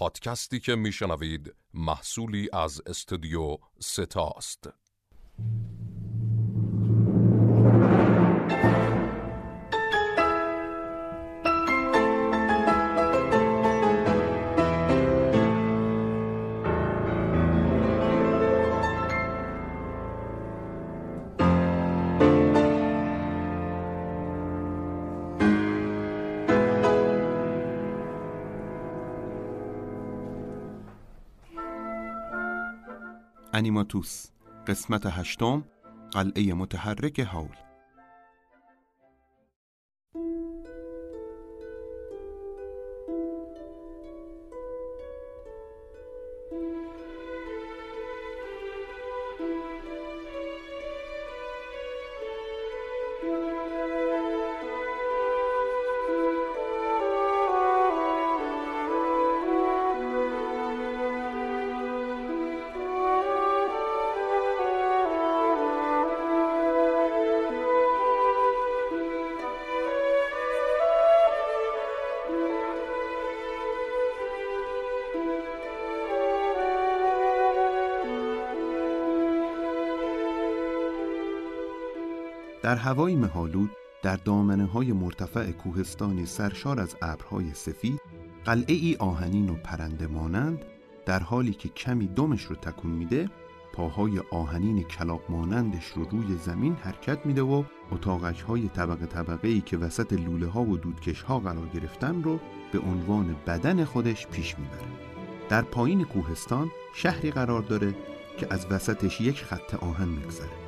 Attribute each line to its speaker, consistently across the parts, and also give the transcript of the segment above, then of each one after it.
Speaker 1: پادکستی که میشنوید محصولی از استودیو ستاست
Speaker 2: انیماتوس قسمت هشتم قلعه متحرک هاول در هوای مهالود در دامنه های مرتفع کوهستانی سرشار از ابرهای سفید قلعه ای آهنین و پرنده مانند در حالی که کمی دمش رو تکون میده پاهای آهنین کلاق مانندش رو روی زمین حرکت میده و اتاقک های طبقه طبقه ای که وسط لوله ها و دودکش ها قرار گرفتن رو به عنوان بدن خودش پیش می‌بره. در پایین کوهستان شهری قرار داره که از وسطش یک خط آهن میگذره.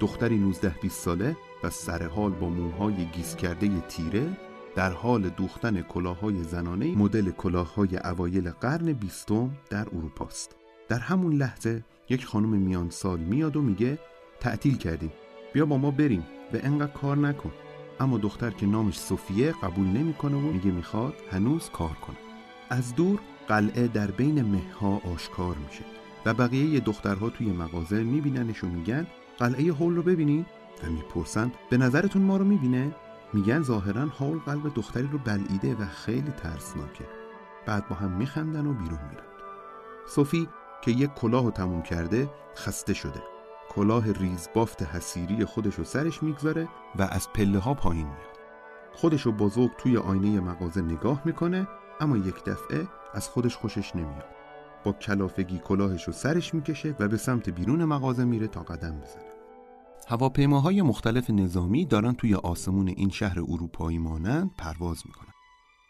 Speaker 2: دختری 19 20 ساله و سر حال با موهای گیس کرده تیره در حال دوختن کلاههای زنانه مدل کلاههای اوایل قرن بیستم در اروپاست. در همون لحظه یک خانم میان سال میاد و میگه تعطیل کردیم بیا با ما بریم به انقدر کار نکن. اما دختر که نامش صوفیه قبول نمی‌کنه و میگه می‌خواد هنوز کار کنه. از دور قلعه در بین مهها آشکار میشه و بقیه دخترها توی مغازه میبیننش و میگن قلعه هول رو ببینین و می‌پرسن به نظرتون ما رو می‌بینه؟ میگن ظاهرا هول قلب دختری رو بلعیده و خیلی ترسناکه. بعد با هم میخندن و بیرون میرن. صوفی که یک کلاه تموم کرده خسته شده. کلاه ریز بافت حسیری خودش رو سرش می‌گذاره و از پله ها پایین میاد. خودش رو بزرگ توی آینه مغازه نگاه می‌کنه اما یک دفعه از خودش خوشش نمیاد. با کلافگی کلاهش رو سرش می‌کشه و به سمت بیرون مغازه میره تا قدم بزنه. هواپیماهای مختلف نظامی دارن توی آسمون این شهر اروپایی مانند پرواز می‌کنن.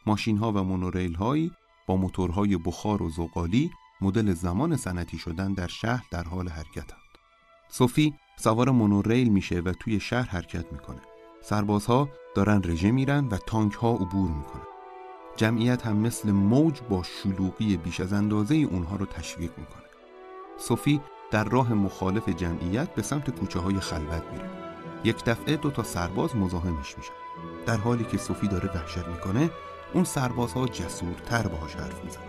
Speaker 2: ماشین ها و مونوریل هایی با موتورهای بخار و زغالی مدل زمان سنتی شدن در شهر در حال حرکتند. صوفی سوار مونوریل میشه و توی شهر حرکت می‌کنه. سربازها دارن رژه میرن و تانک ها عبور می‌کنن. جمعیت هم مثل موج با شلوغی بیش از اندازه اونها رو تشویق می‌کنه. صوفی در راه مخالف جمعیت به سمت کوچه های خلوت میره. یک دفعه دو تا سرباز مزاحمش میشن. در حالی که صوفی داره وحشت می‌کنه اون سربازها جسورتر باهاش حرف می‌زنن.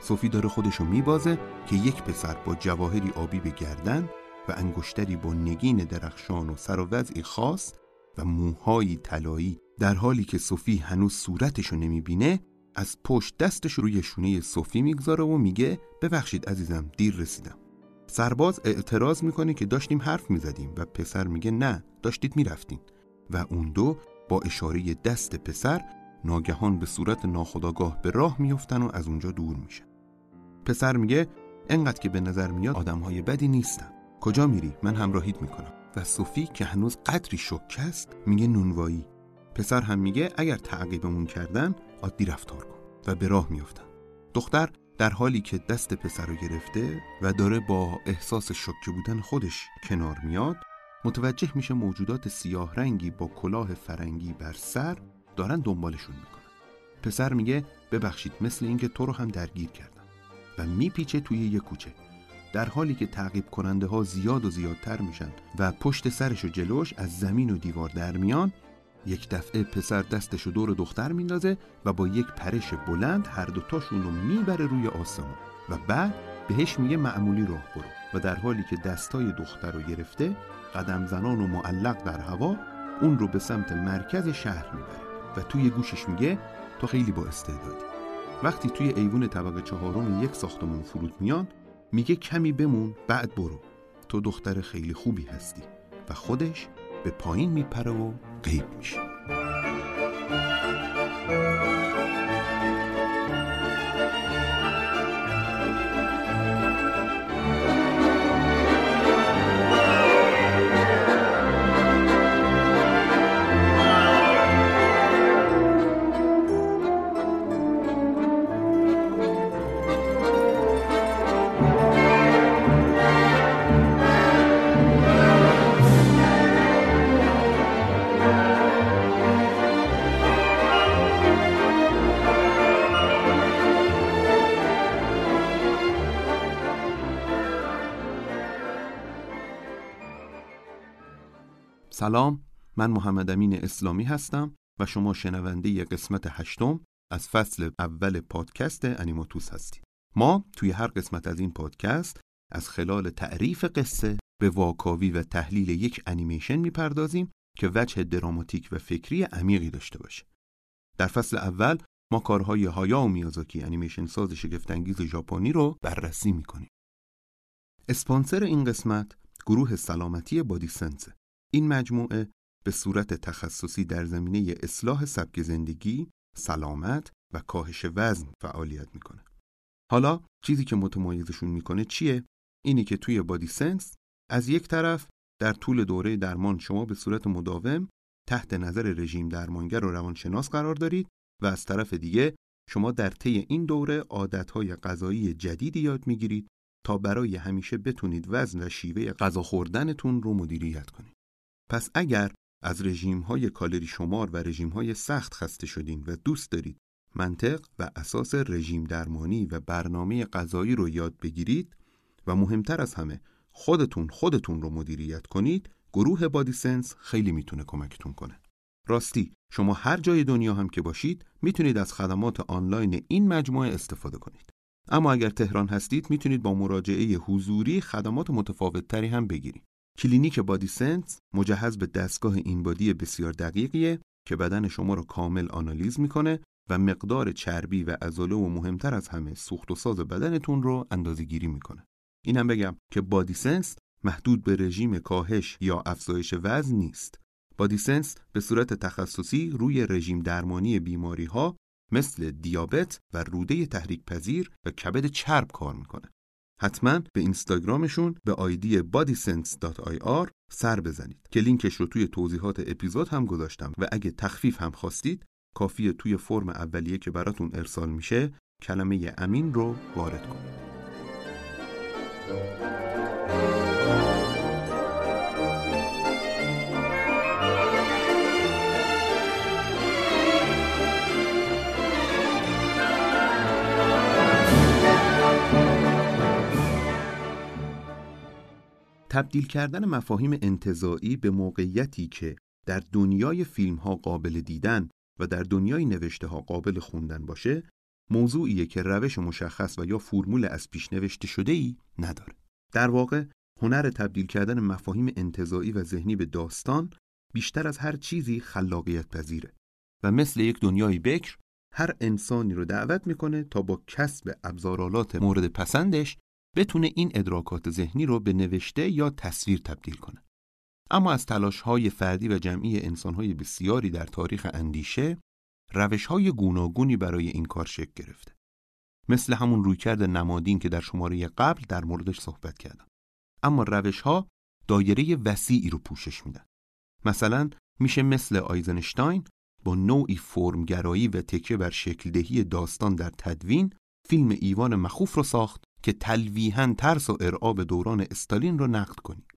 Speaker 2: صوفی داره خودشو میبازه که یک پسر با جواهری آبی به گردن و انگشتری با نگین درخشان و سر و وضعی خاص و موهایی طلایی در حالی که صوفی هنوز صورتشو نمی‌بینه از پشت دستش روی شونه صوفی می‌گذاره و میگه ببخشید عزیزم دیر رسیدم. سرباز اعتراض می‌کنه که داشتیم حرف می‌زدیم و پسر میگه نه داشتید می‌رفتین. و اون دو با اشاره دست پسر ناگهان به صورت ناخداگاه به راه میفتن و از اونجا دور میشن. پسر میگه انقدر که به نظر میاد آدمهای بدی نیستن کجا میری؟ من همراهیت می‌کنم. و صوفی که هنوز قدری شکست است میگه نونوایی. پسر هم میگه اگر تعقیبمون کردن عادی رفتار کن. و به راه میفتن دختر در حالی که دست پسر رو گرفته و داره با احساس شکه بودن خودش کنار میاد متوجه میشه موجودات سیاه رنگی با کلاه فرنگی بر سر دارن دنبالشون می‌کنن. پسر میگه ببخشید مثل اینکه تو رو هم درگیر کردم. و میپیچه توی یه کوچه. در حالی که تعقیب کننده ها زیاد و زیادتر میشن و پشت سرش و جلوش از زمین و دیوار در میان یک دفعه پسر دستشو دور دختر میندازه و با یک پرش بلند هر دوتاشون رو می‌بره روی آسمون و بعد بهش میگه معمولی راه برو و در حالی که دستای دختر رو گرفته قدم زنان و معلق در هوا اون رو به سمت مرکز شهر می‌بره و توی گوشش میگه تو خیلی با استعدادی. وقتی توی ایوون طبقه چهارم یک ساختمون فرود میان میگه کمی بمون بعد برو. تو دختر خیلی خوبی هستی و خودش به پایین میپره و غیب میشه. سلام من محمد امین اسلامی هستم و شما شنونده قسمت هشتم از فصل اول پادکست انیماتوس هستید. ما توی هر قسمت از این پادکست از خلال تعریف قصه به واکاوی و تحلیل یک انیمیشن می‌پردازیم که وجه دراماتیک و فکری عمیقی داشته باشه. در فصل اول ما کارهای هایا و میازاکی انیمیشن ساز شگفتانگیز ژاپنی رو بررسی می‌کنیم. اسپانسر این قسمت گروه سلامتی بادی سنسه. این مجموعه به صورت تخصصی در زمینه اصلاح سبک زندگی، سلامت و کاهش وزن فعالیت می‌کنه. حالا چیزی که متمایزشون می‌کنه چیه؟ اینی که توی بادی سنس از یک طرف در طول دوره درمان شما به صورت مداوم تحت نظر رژیم درمانگر و روانشناس قرار دارید و از طرف دیگه شما در طی این دوره عادتهای غذایی جدیدی یاد می‌گیرید تا برای همیشه بتونید وزن و شیوه غذا خوردنتون رو مدیریت کنید. پس اگر از رژیم های کالری شمار و رژیم های سخت خسته شدین و دوست دارید منطق و اساس رژیم درمانی و برنامه غذایی رو یاد بگیرید و مهمتر از همه خودتون خودتون رو مدیریت کنید گروه بادی سنس خیلی می‌تونه کمکتون کنه. راستی شما هر جای دنیا هم که باشید می‌تونید از خدمات آنلاین این مجموعه استفاده کنید. اما اگر تهران هستید می‌تونید با مراجعه حضوری خدمات متفاوت تری هم بگیرید. کلینیک Body Sense مجهز به دستگاه InBody بسیار دقیقیه که بدن شما رو کامل آنالیز می‌کنه و مقدار چربی و عضله و مهمتر از همه سوخت و ساز بدنتون رو اندازه گیری می‌کنه. اینم بگم که Body Sense محدود به رژیم کاهش یا افزایش وزن نیست. Body Sense به صورت تخصصی روی رژیم درمانی بیماری ها مثل دیابت و روده تحریک پذیر و کبد چرب کار می‌کنه. حتما به اینستاگرامشون به آیدی bodysense.ir سر بزنید که لینکش رو توی توضیحات اپیزود هم گذاشتم و اگه تخفیف هم خواستید کافیه توی فرم اولیه که براتون ارسال میشه کلمه امین رو وارد کنید. تبدیل کردن مفاهیم انتظاعی به موقعیتی که در دنیای فیلم ها قابل دیدن و در دنیای نوشته ها قابل خوندن باشه موضوعیه که روش مشخص و یا فرمول از پیش نوشته شده ای نداره. در واقع هنر تبدیل کردن مفاهیم انتظاعی و ذهنی به داستان بیشتر از هر چیزی خلاقیت پذیره و مثل یک دنیای بکر هر انسانی رو دعوت می‌کنه تا با کسب ابزارالات مورد پسندش بتونه این ادراکات ذهنی رو به نوشته یا تصویر تبدیل کنه. اما از تلاش های فردی و جمعی انسان های بسیاری در تاریخ اندیشه روش های گوناگونی برای این کار شکل گرفته. مثل همون رویکرد نمادین که در شماره قبل در موردش صحبت کردم. اما روش ها دایره وسیعی رو پوشش میدن. مثلا میشه مثل آیزنشتاین با نوعی فرمگرایی و تکیه بر شکلدهی داستان در تدوین فیلم ایوان مخوف رو ساخت که تلویحا ترس و ارعاب دوران استالین رو نقد کنید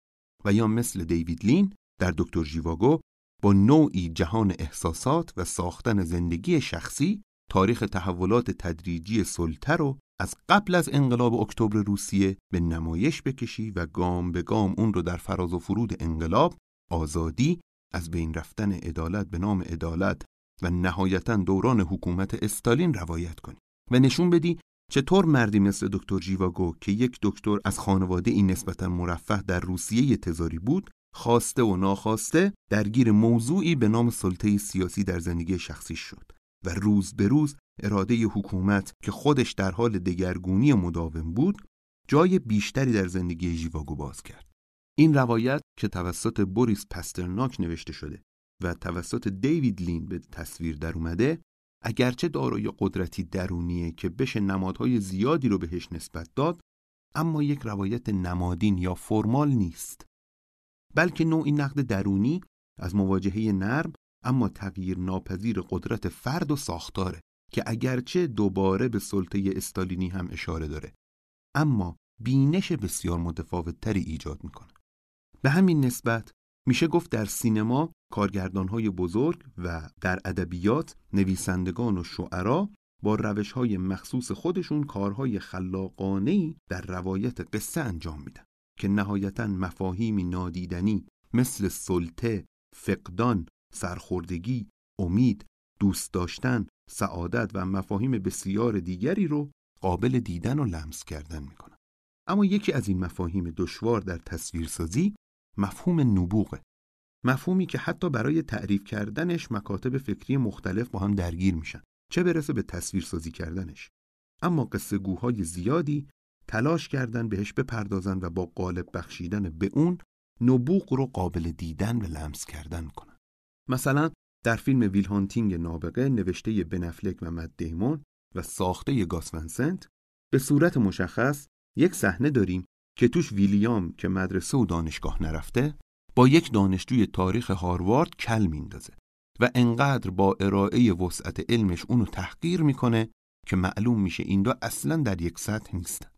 Speaker 2: و یا مثل دیوید لین در دکتر جیواگو با نوعی جهان احساسات و ساختن زندگی شخصی تاریخ تحولات تدریجی سلطه رو از قبل از انقلاب اکتبر روسیه به نمایش بکشی و گام به گام اون رو در فراز و فرود انقلاب آزادی از بین رفتن عدالت به نام عدالت و نهایتا دوران حکومت استالین روایت کنی. و نشون بدی چطور مردی مثل دکتر جیواگو که یک دکتر از خانواده این نسبتا مرفه در روسیه تزاری بود خواسته و ناخواسته درگیر موضوعی به نام سلطه سیاسی در زندگی شخصی شد و روز به روز اراده حکومت که خودش در حال دگرگونی مداوم بود جای بیشتری در زندگی ژیواگو باز کرد. این روایت که توسط بوریس پسترناک نوشته شده و توسط دیوید لین به تصویر در اومده اگرچه دارای قدرتی درونیه که بشه نمادهای زیادی رو بهش نسبت داد اما یک روایت نمادین یا فرمال نیست. بلکه نوعی نقد درونی از مواجهه نرم اما تغییر ناپذیر قدرت فرد و ساختاره که اگرچه دوباره به سلطه استالینی هم اشاره داره. اما بینش بسیار متفاوتتری ایجاد می‌کنه. به همین نسبت میشه گفت در سینما کارگردانهای بزرگ و در ادبیات نویسندگان و شعرا با روش های مخصوص خودشون کارهای خلاقانهی در روایت قصه انجام میدن که نهایتا مفاهیمی نادیدنی مثل سلطه، فقدان، سرخوردگی، امید، دوست داشتن، سعادت و مفاهیم بسیار دیگری رو قابل دیدن و لمس کردن می‌کنن. اما یکی از این مفاهیم دشوار در تصویرسازی مفهوم نبوغه. مفهومی که حتی برای تعریف کردنش مکاتب فکری مختلف با هم درگیر میشن. چه برسه به تصویرسازی کردنش. اما قصه گوهای زیادی تلاش کردن بهش بپردازن و با قالب بخشیدن به اون نبوغ رو قابل دیدن و لمس کردن کنن. مثلا در فیلم ویل هانتینگ نابغه نوشته بنفلک و مد دیمون و ساخته گاس ونسنت به صورت مشخص یک صحنه داریم که توش ویلیام که مدرسه و دانشگاه نرفته با یک دانشجوی تاریخ هاروارد کل میندازه و انقدر با ارائه وسعت علمش اونو تحقیر می‌کنه که معلوم میشه این دو اصلا در یک سطح نیستن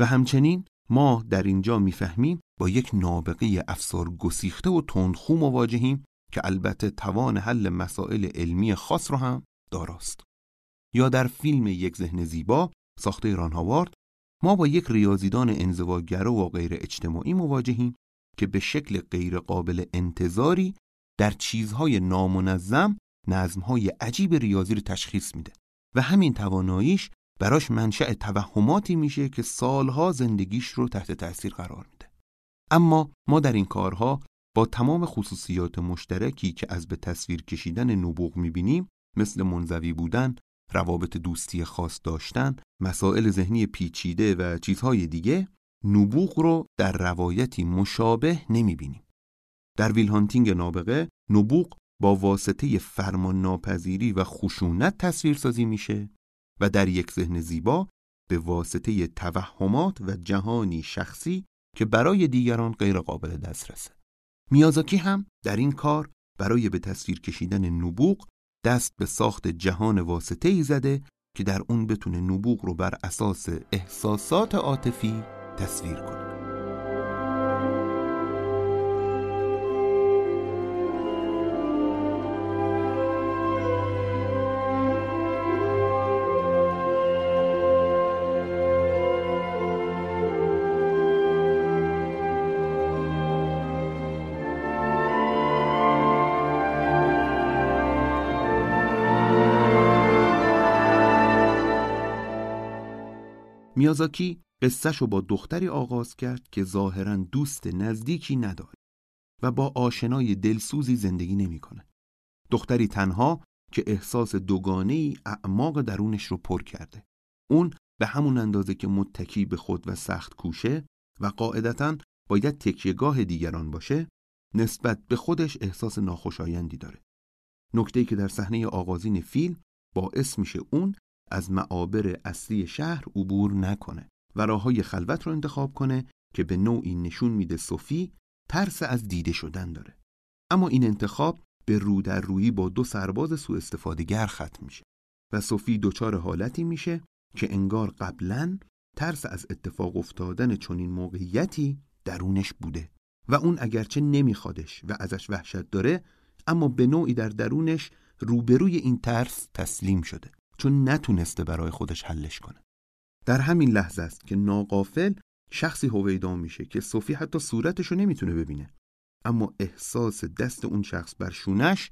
Speaker 2: و همچنین ما در اینجا می‌فهمیم با یک نابغه افسار گسیخته و تندخو مواجهیم که البته توان حل مسائل علمی خاص رو هم داراست. یا در فیلم یک ذهن زیبا ساخته ایران هاوارد ما با یک ریاضیدان انزواگرا و غیر اجتماعی مواجهیم که به شکل غیر قابل انتظاری در چیزهای نامنظم نظمهای عجیب ریاضی رو تشخیص میده و همین تواناییش براش منشأ توهماتی میشه که سالها زندگیش رو تحت تأثیر قرار میده. اما ما در این کارها با تمام خصوصیات مشترکی که از به تصویر کشیدن نبوغ می‌بینیم مثل منزوی بودن، روابط دوستی خاص داشتن، مسائل ذهنی پیچیده و چیزهای دیگه نبوغ رو در روایتی مشابه نمی‌بینیم. در ویلهانتینگ نابغه نبوغ با واسطه فرمان ناپذیری و خشونت تصویر سازی میشه و در یک ذهن زیبا به واسطه توهمات و جهانی شخصی که برای دیگران غیر قابل دسترسه. میازاکی هم در این کار برای به تصویر کشیدن نبوغ دست به ساخت جهان واسطه ای زده که در اون بتونه نبوغ رو بر اساس احساسات عاطفی تصویر کنه. میازاکی قصهشو با دختری آغاز کرد که ظاهرا دوست نزدیکی نداره و با آشنای دلسوزی زندگی نمی‌کنه. دختری تنها که احساس دوگانه ای اعماق درونش رو پر کرده. اون به همون اندازه که متکی به خود و سخت کوشه و قاعدتا باید تکیهگاه دیگران باشه نسبت به خودش احساس ناخوشایندی داره. نکته که در صحنه آغازین فیلم باعث میشه اون از معابر اصلی شهر عبور نکنه و راههای خلوت رو انتخاب کنه که به نوعی نشون میده صوفی ترس از دیده شدن داره. اما این انتخاب به رو در روی با دو سرباز سوء استفادهگر ختم میشه و صوفی دچار حالتی میشه که انگار قبلا ترس از اتفاق افتادن چنین موقعیتی درونش بوده و اون اگرچه نمیخوادش و ازش وحشت داره اما به نوعی در درونش روبروی این ترس تسلیم شده. چون نتونسته برای خودش حلش کنه. در همین لحظه است که ناقافل شخصی هویدا میشه که صوفی حتی صورتشو نمی‌تونه ببینه. اما احساس دست اون شخص بر شونش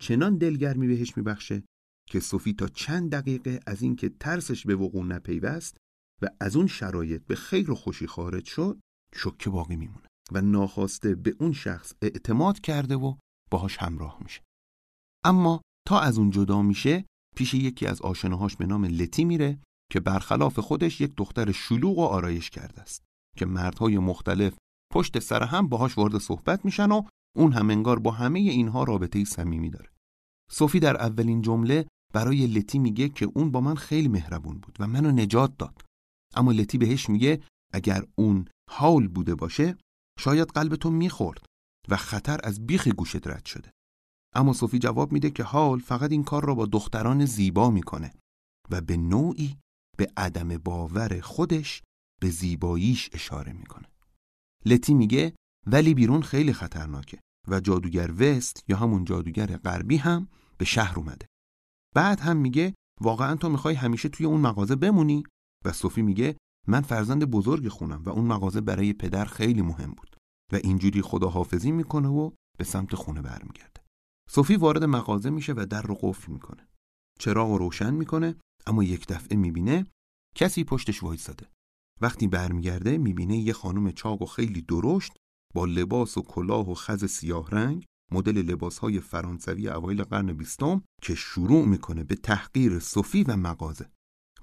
Speaker 2: چنان دلگرمی بهش میبخشه که صوفی تا چند دقیقه از اینکه ترسش به وقوع نپیوست و از اون شرایط به خیر و خوشی خارج شد شکه باقی میمونه و ناخواسته به اون شخص اعتماد کرده و باهاش همراه میشه. اما تا از اون جدا میشه پیش یکی از آشناهاش به نام لتی میره که برخلاف خودش یک دختر شلوغ و آرایش کرده است که مردهای مختلف پشت سر هم باهاش وارد صحبت میشن و اون هم انگار با همه اینها رابطه صمیمی داره. صوفی در اولین جمله برای لتی میگه که اون با من خیلی مهربون بود و منو نجات داد. اما لتی بهش میگه اگر اون حال بوده باشه شاید قلب تو می‌خورد و خطر از بیخ گوشت رد شده. اما صوفی جواب میده که حال فقط این کار را با دختران زیبا می‌کنه و به نوعی به عدم باور خودش به زیباییش اشاره می‌کنه. لتی میگه ولی بیرون خیلی خطرناکه و جادوگر وست یا همون جادوگر غربی هم به شهر اومده. بعد هم میگه واقعا تو می‌خوای همیشه توی اون مغازه بمونی؟ و صوفی میگه من فرزند بزرگ خونم و اون مغازه برای پدر خیلی مهم بود و اینجوری خداحافظی می‌کنه و به سمت خونه برمیگرده. صوفی وارد مغازه میشه و در رو قفل می‌کنه. چراغ رو روشن می‌کنه اما یک دفعه می‌بینه کسی پشتش وایساده. وقتی برمیگرده می‌بینه یه خانم چاق و خیلی درشت با لباس و کلاه و خز سیاه رنگ مدل لباسهای فرانسوی اوایل قرن بیستم که شروع می‌کنه به تحقیر صوفی و مغازه.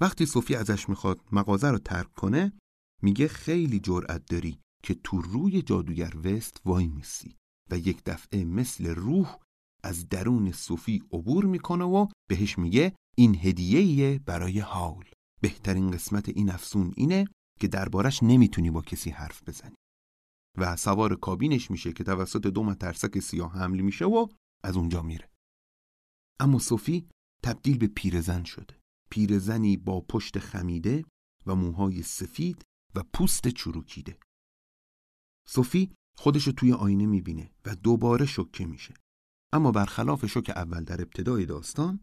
Speaker 2: وقتی صوفی ازش می‌خواد مغازه رو ترک کنه میگه خیلی جرأت داری که تو روی جادوگر وست وای میسی و یک دفعه مثل روح از درون صوفی عبور می‌کنه و بهش میگه این هدیه‌ایه برای حال. بهترین قسمت این افسون اینه که دربارش نمی‌تونی با کسی حرف بزنی. و سوار کابینش میشه که توسط دو مترسک سیاه حمل میشه و از اونجا میره. اما صوفی تبدیل به پیرزن شده. پیرزنی با پشت خمیده و موهای سفید و پوست چروکیده. صوفی خودشو توی آینه می‌بینه و دوباره شکه میشه. اما برخلاف شوک اول در ابتدای داستان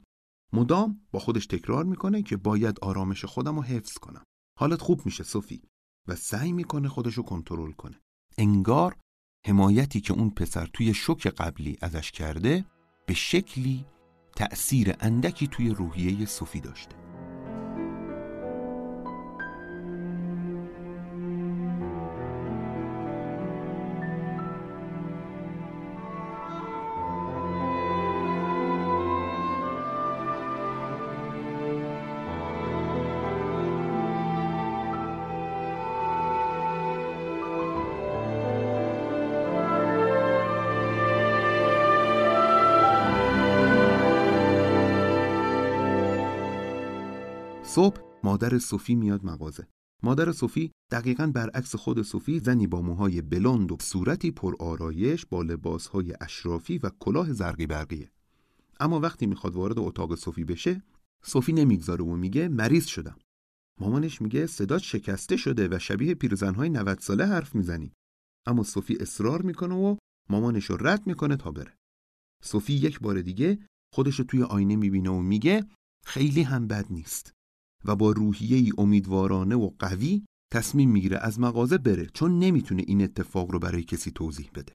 Speaker 2: مدام با خودش تکرار می‌کنه که باید آرامش خودم رو حفظ کنم. حالت خوب میشه صوفی و سعی می‌کنه خودشو کنترل کنه. انگار حمایتی که اون پسر توی شوک قبلی ازش کرده به شکلی تأثیر اندکی توی روحیه صوفی داشته. مادر صوفی میاد مغازه. مادر صوفی دقیقا برعکس خود صوفی زنی با موهای بلند و صورتی پر آرایش با لباسهای اشرافی و کلاه زرقی برقیه. اما وقتی می‌خواد وارد اتاق صوفی بشه صوفی نمی‌گذاره و میگه مریض شدم. مامانش میگه صدات شکسته شده و شبیه پیرزنهای 90 ساله حرف می‌زنی. اما صوفی اصرار می‌کنه و مامانش رو رد می‌کنه تا بره. صوفی یک بار دیگه خودش رو توی آینه می‌بینه و میگه خیلی هم بد نیست. و با روحیه ای امیدوارانه و قوی تصمیم می‌گیره از مغازه بره چون نمی‌تونه این اتفاق رو برای کسی توضیح بده.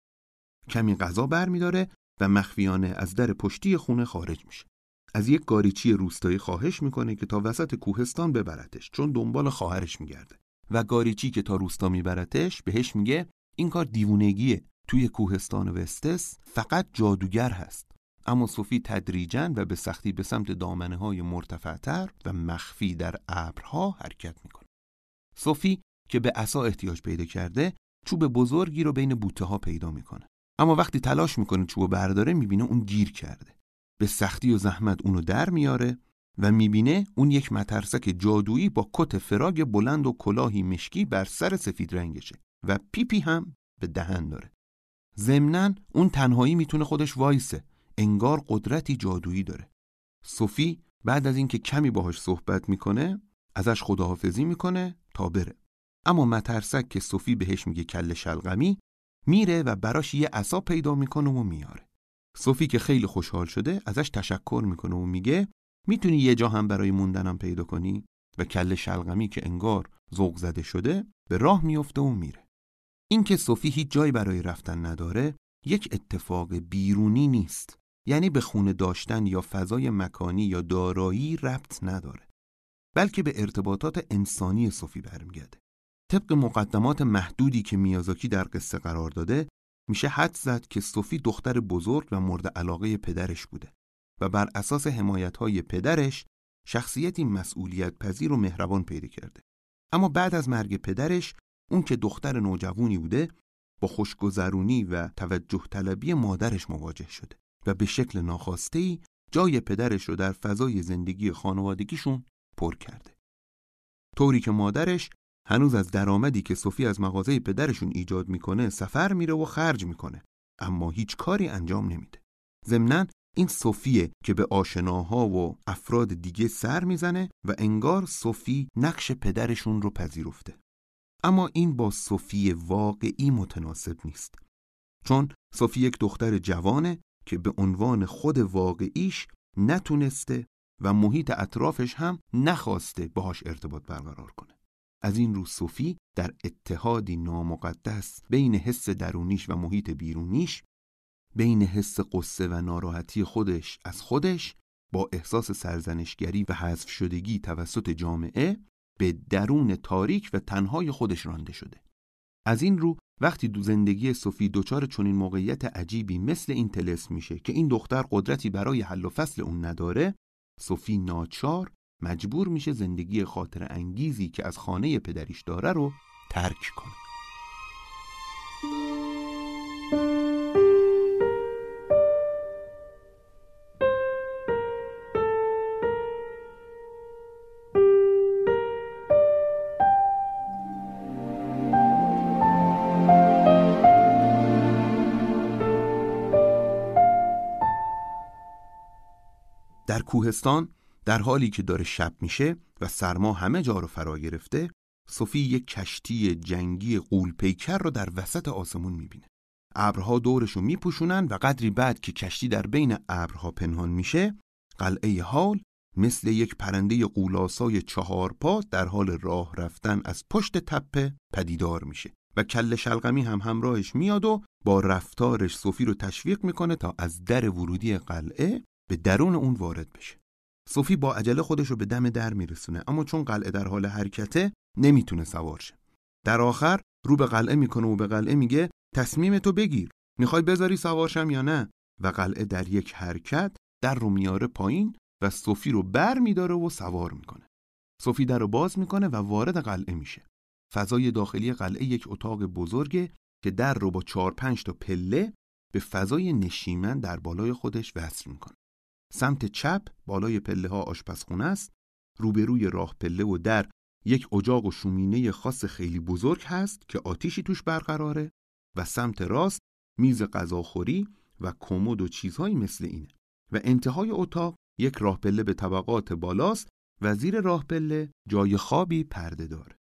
Speaker 2: کمی غذا برمیداره و مخفیانه از در پشتی خونه خارج میشه. از یک گاریچی روستایی خواهش می‌کنه که تا وسط کوهستان ببرتش چون دنبال خواهرش میگرده و گاریچی که تا روستا میبرتش بهش میگه این کار دیوونگیه توی کوهستان وستس فقط جادوگر هست اما صوفی تدریجا و به سختی به سمت دامنه های مرتفعتر و مخفی در ابرها حرکت می‌کنه. صوفی که به عصا احتیاج پیدا کرده چوب بزرگی رو بین بوته ها پیدا می‌کنه. اما وقتی تلاش می‌کنه چوب برداره می‌بینه اون گیر کرده. به سختی و زحمت اونو در میاره و می‌بینه اون یک مترسک جادویی با کت فراگ بلند و کلاهی مشکی بر سر سفید رنگشه و پیپی هم به دهن داره. ضمناً اون تنهایی می‌تونه خودش وایسه انگار قدرتی جادویی داره. صوفی بعد از اینکه کمی باهاش صحبت می‌کنه ازش خداحافظی می‌کنه تا بره. اما مترسک که صوفی بهش میگه کل شلغمی میره و براش یه عصا پیدا می‌کنه و میاره. صوفی که خیلی خوشحال شده ازش تشکر می‌کنه و میگه می‌تونی یه جا هم برای موندنم پیدا کنی؟ و کل شلغمی که انگار ذوق زده شده به راه میفته و میره. اینکه صوفی هیچ جایی برای رفتن نداره یک اتفاق بیرونی نیست. یعنی به خونه داشتن یا فضای مکانی یا دارایی ربط نداره بلکه به ارتباطات انسانی صوفی برمیگرده. طبق مقدمات محدودی که میازاکی در قصه قرار داده میشه حد زد که صوفی دختر بزرگ و مورد علاقه پدرش بوده و بر اساس حمایت های پدرش شخصیتی مسئولیت پذیر و مهربان پیدا کرده. اما بعد از مرگ پدرش اون که دختر نوجوانی بوده با خوشگذرونی و توجه طلبی مادرش مواجه شده. و به شکل ناخواسته جای پدرش رو در فضای زندگی خانوادگیشون پر کرده. طوری که مادرش هنوز از درآمدی که صوفی از مغازه پدرشون ایجاد می‌کنه سفر میره و خرج می‌کنه اما هیچ کاری انجام نمیده. ضمناً این صوفیه که به آشناها و افراد دیگه سر می‌زنه و انگار صوفی نقش پدرشون رو پذیرفته. اما این با صوفی واقعی متناسب نیست. چون صوفی یک دختر جوانه که به عنوان خود واقعیش نتونسته و محیط اطرافش هم نخواسته باهاش ارتباط برقرار کنه. از این رو صوفی در اتحادی نامقدس بین حس درونیش و محیط بیرونیش بین حس قصه و ناراحتی خودش از خودش با احساس سرزنشگری و حذف شدگی توسط جامعه به درون تاریک و تنهای خودش رانده شده. از این رو وقتی دو زندگی صوفی دچار چنین موقعیت عجیبی مثل این تلس میشه که این دختر قدرتی برای حل و فصل اون نداره صوفی ناچار مجبور میشه زندگی خاطر انگیزی که از خانه پدریش داره رو ترک کنه. کوهستان در حالی که داره شب میشه و سرما همه جا رو فرا گرفته صوفی یک کشتی جنگی قولپیکر رو در وسط آسمون می‌بینه. ابرها دورش رو میپوشونن و قدری بعد که کشتی در بین ابرها پنهان میشه قلعه حال مثل یک پرنده قولاسای چهار پا در حال راه رفتن از پشت تپه پدیدار میشه و کل شلقمی هم همراهش میاد و با رفتارش صوفی رو تشویق می‌کنه تا از در ورودی قلعه به درون اون وارد بشه. صوفی با عجله خودش رو به دم در میرسونه اما چون قلعه در حال حرکته نمی‌تونه سوار شه. در آخر رو به قلعه می‌کنه و به قلعه میگه تصمیم تو بگیر. می‌خوای بذاری سوارشم یا نه؟ و قلعه در یک حرکت در رو میاره پایین و صوفی رو بر میداره و سوار می‌کنه. صوفی در رو باز می‌کنه و وارد قلعه میشه. فضای داخلی قلعه یک اتاق بزرگه که در رو با چهار پنج تا پله به فضای نشیمن در بالای خودش وصل می‌کنه. سمت چپ بالای پله ها آشپزخونه است. روبروی راه پله و در یک اجاق و شومینه خاص خیلی بزرگ هست که آتیشی توش برقراره و سمت راست میز غذاخوری و کمد و چیزهایی مثل اینه و انتهای اتاق یک راه پله به طبقات بالاست و زیر راه پله جای خوابی پرده داره.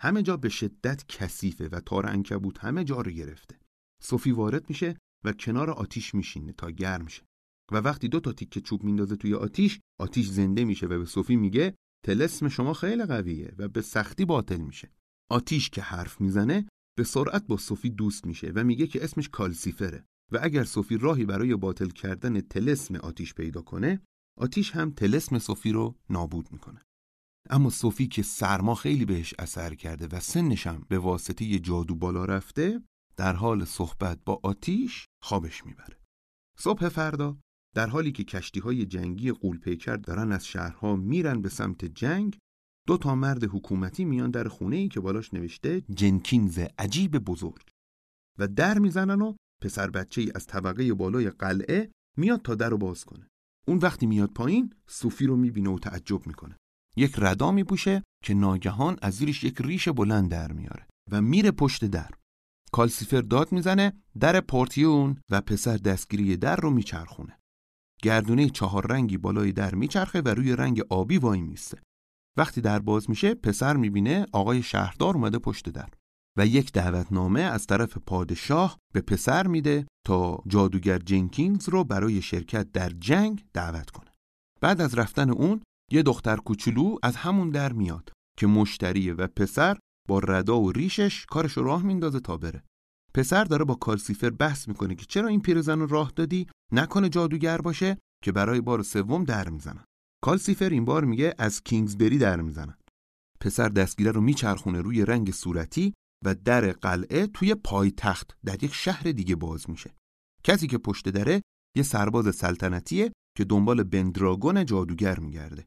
Speaker 2: همه جا به شدت کثیفه و تار انکبوت همه جا رو گرفته. صوفی وارد میشه و کنار آتیش میشینه تا گرم شه. و وقتی دو تا تیکه چوب میندازه توی آتیش آتیش زنده میشه و به صوفی میگه تلسم شما خیلی قویه و به سختی باطل میشه. آتیش که حرف می‌زنه به سرعت با صوفی دوست میشه و میگه که اسمش کالسیفره. و اگر صوفی راهی برای باطل کردن تلسم آتیش پیدا کنه آتیش هم تلسم صوفی رو نابود می‌کنه. اما صوفی که سرما خیلی بهش اثر کرده و سنش هم به واسطه جادو بالا رفته در حال صحبت با آتیش خوابش می‌بره. صبح فردا در حالی که کشتی های جنگی قولپیکر دارن از شهرها میرن به سمت جنگ دو تا مرد حکومتی میان در خونه ای که بالاش نوشته جنکینز عجیب بزرگ. و در می‌زنن و پسر بچه ای از طبقه بالای قلعه میاد تا در رو باز کنه. اون وقتی میاد پایین صوفی رو می‌بینه و تعجب می‌کنه. یک ردا میپوشه که ناگهان از زیرش یک ریش بلند در میاره و میره پشت در. کالسیفر داد می‌زنه در پورتیون و پسر دستگیری در رو میچرخونه. گردونه چهار رنگی بالای در میچرخه و روی رنگ آبی وای میسته. وقتی در باز میشه پسر می‌بینه آقای شهردار اومده پشت در و یک دعوتنامه از طرف پادشاه به پسر میده تا جادوگر جنکینز رو برای شرکت در جنگ دعوت کنه. بعد از رفتن اون یه دختر کوچولو از همون در میاد که مشتریه و پسر با ردا و ریشش کارش راه میندازه تا بره. پسر داره با کالسیفر بحث می‌کنه که چرا این پیرزن رو راه دادی؟ نکنه جادوگر باشه که برای بار سوم در می‌زنن کالسیفر این بار میگه از کینگزبری در می‌زنن پسر دستگیره رو میچرخونه روی رنگ صورتی و در قلعه توی پایتخت در یک شهر دیگه باز میشه. کسی که پشت دره یه سرباز سلطنتیه که دنبال بندراگون جادوگر میگرده.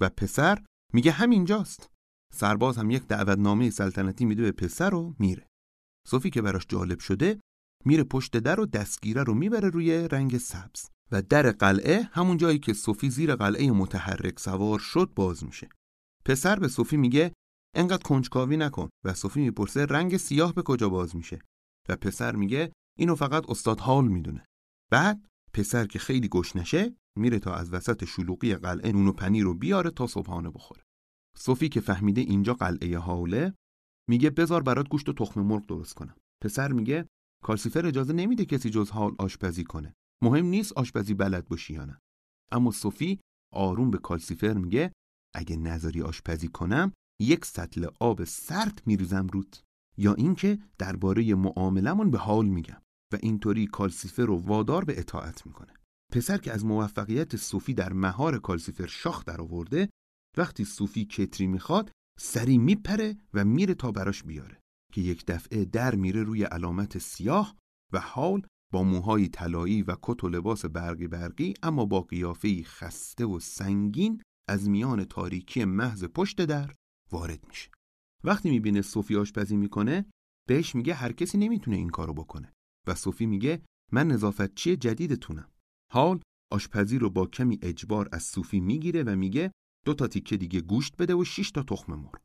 Speaker 2: و پسر میگه همینجاست. سرباز هم یک دعوتنامه سلطنتی میده به پسر و میره. صوفی که براش جالب شده میره پشت در و دستگیره رو می‌بره روی رنگ سبز و در قلعه همون جایی که صوفی زیر قلعه متحرک سوار شد باز میشه. پسر به صوفی میگه انقدر کنجکاوی نکن. و صوفی می‌پرسه رنگ سیاه به کجا باز میشه؟ و پسر میگه اینو فقط استاد حال می‌دونه. بعد پسر که خیلی گشنشه میره تا از وسط شلوغی قلعه نون و پنیر رو بیاره تا صبحانه بخوره. صوفی که فهمیده اینجا قلعه حاله میگه بذار برات گوشت و تخم مرغ درست کنم. پسر میگه کالسیفر اجازه نمیده کسی جز حال آشپزی کنه. مهم نیست آشپزی بلد باشی یا نه. اما صوفی آروم به کالسیفر میگه اگه نظری آشپزی کنم یک سطل آب سرد میریزم روت. یا اینکه درباره معاملمون به حال میگم و اینطوری کالسیفر رو وادار به اطاعت می‌کنه. پسر که از موفقیت صوفی در مهار کالسیفر شاخ در آورده وقتی صوفی کتری می‌خواد سری میپره و میره تا براش بیاره که یک دفعه در میره روی علامت سیاه و حال با موهای طلایی و کت و لباس برقی برقی اما با قیافه‌ای خسته و سنگین از میان تاریکی محض پشت در وارد میشه. وقتی می‌بینه صوفی آشپزی می‌کنه بهش میگه هر کسی نمی‌تونه این کارو بکنه و صوفی میگه من نظافتچی جدیدتونم. حال آشپزی رو با کمی اجبار از صوفی می‌گیره و میگه دو تا تیکه دیگه گوشت بده و 6 تا تخم مرغ.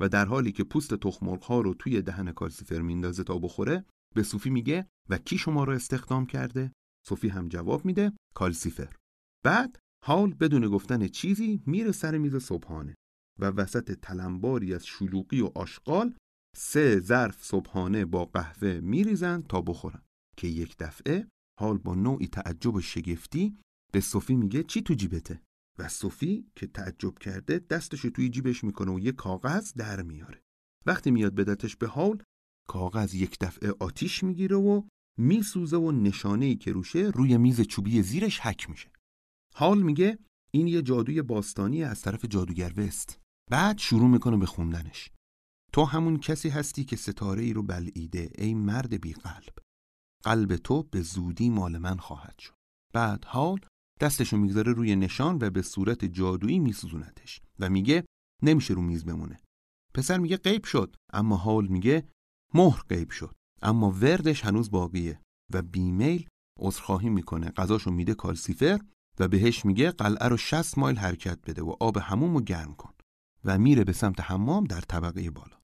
Speaker 2: و در حالی که پوست تخم مرغ ها رو توی دهن کالسیفر میندازه تا بخوره به صوفی میگه و کی شما رو استخدام کرده؟ صوفی هم جواب میده کالسیفر. بعد حال بدون گفتن چیزی میره سر میز صبحانه و وسط تلمباری از شلوغی و آشغال سه ظرف صبحانه با قهوه میریزن تا بخورن. که یک دفعه حال با نوعی تعجب و شگفتی به صوفی میگه چی تو جیبته؟ و صوفی که تعجب کرده دستش توی جیبش می‌کنه و یه کاغذ در میاره. وقتی میاد بدتش به حال کاغذ یک دفعه آتیش می‌گیره و میسوزه و نشانه ای که روشه روی میز چوبی زیرش حک میشه. حال میگه این یه جادوی باستانی از طرف جادوگر وست. بعد شروع می‌کنه به خوندنش. تو همون کسی هستی که ستاره ای رو بلعیده ای مرد بی قلب قلب تو به زودی مال من خواهد شد. بعد حال دستشو می‌گذاره روی نشان و به صورت جادویی میسوزونتش و میگه نمیشه رو میز بمونه. پسر میگه غیب شد اما حال میگه مهر غیب شد اما وردش هنوز باقیه و بیمیل عذرخواهی می‌کنه. غذاشو میده کالسیفر و بهش میگه قلعه رو 60 مایل حرکت بده و آب هموم گرم کن و میره به سمت حمام در طبقه بالا.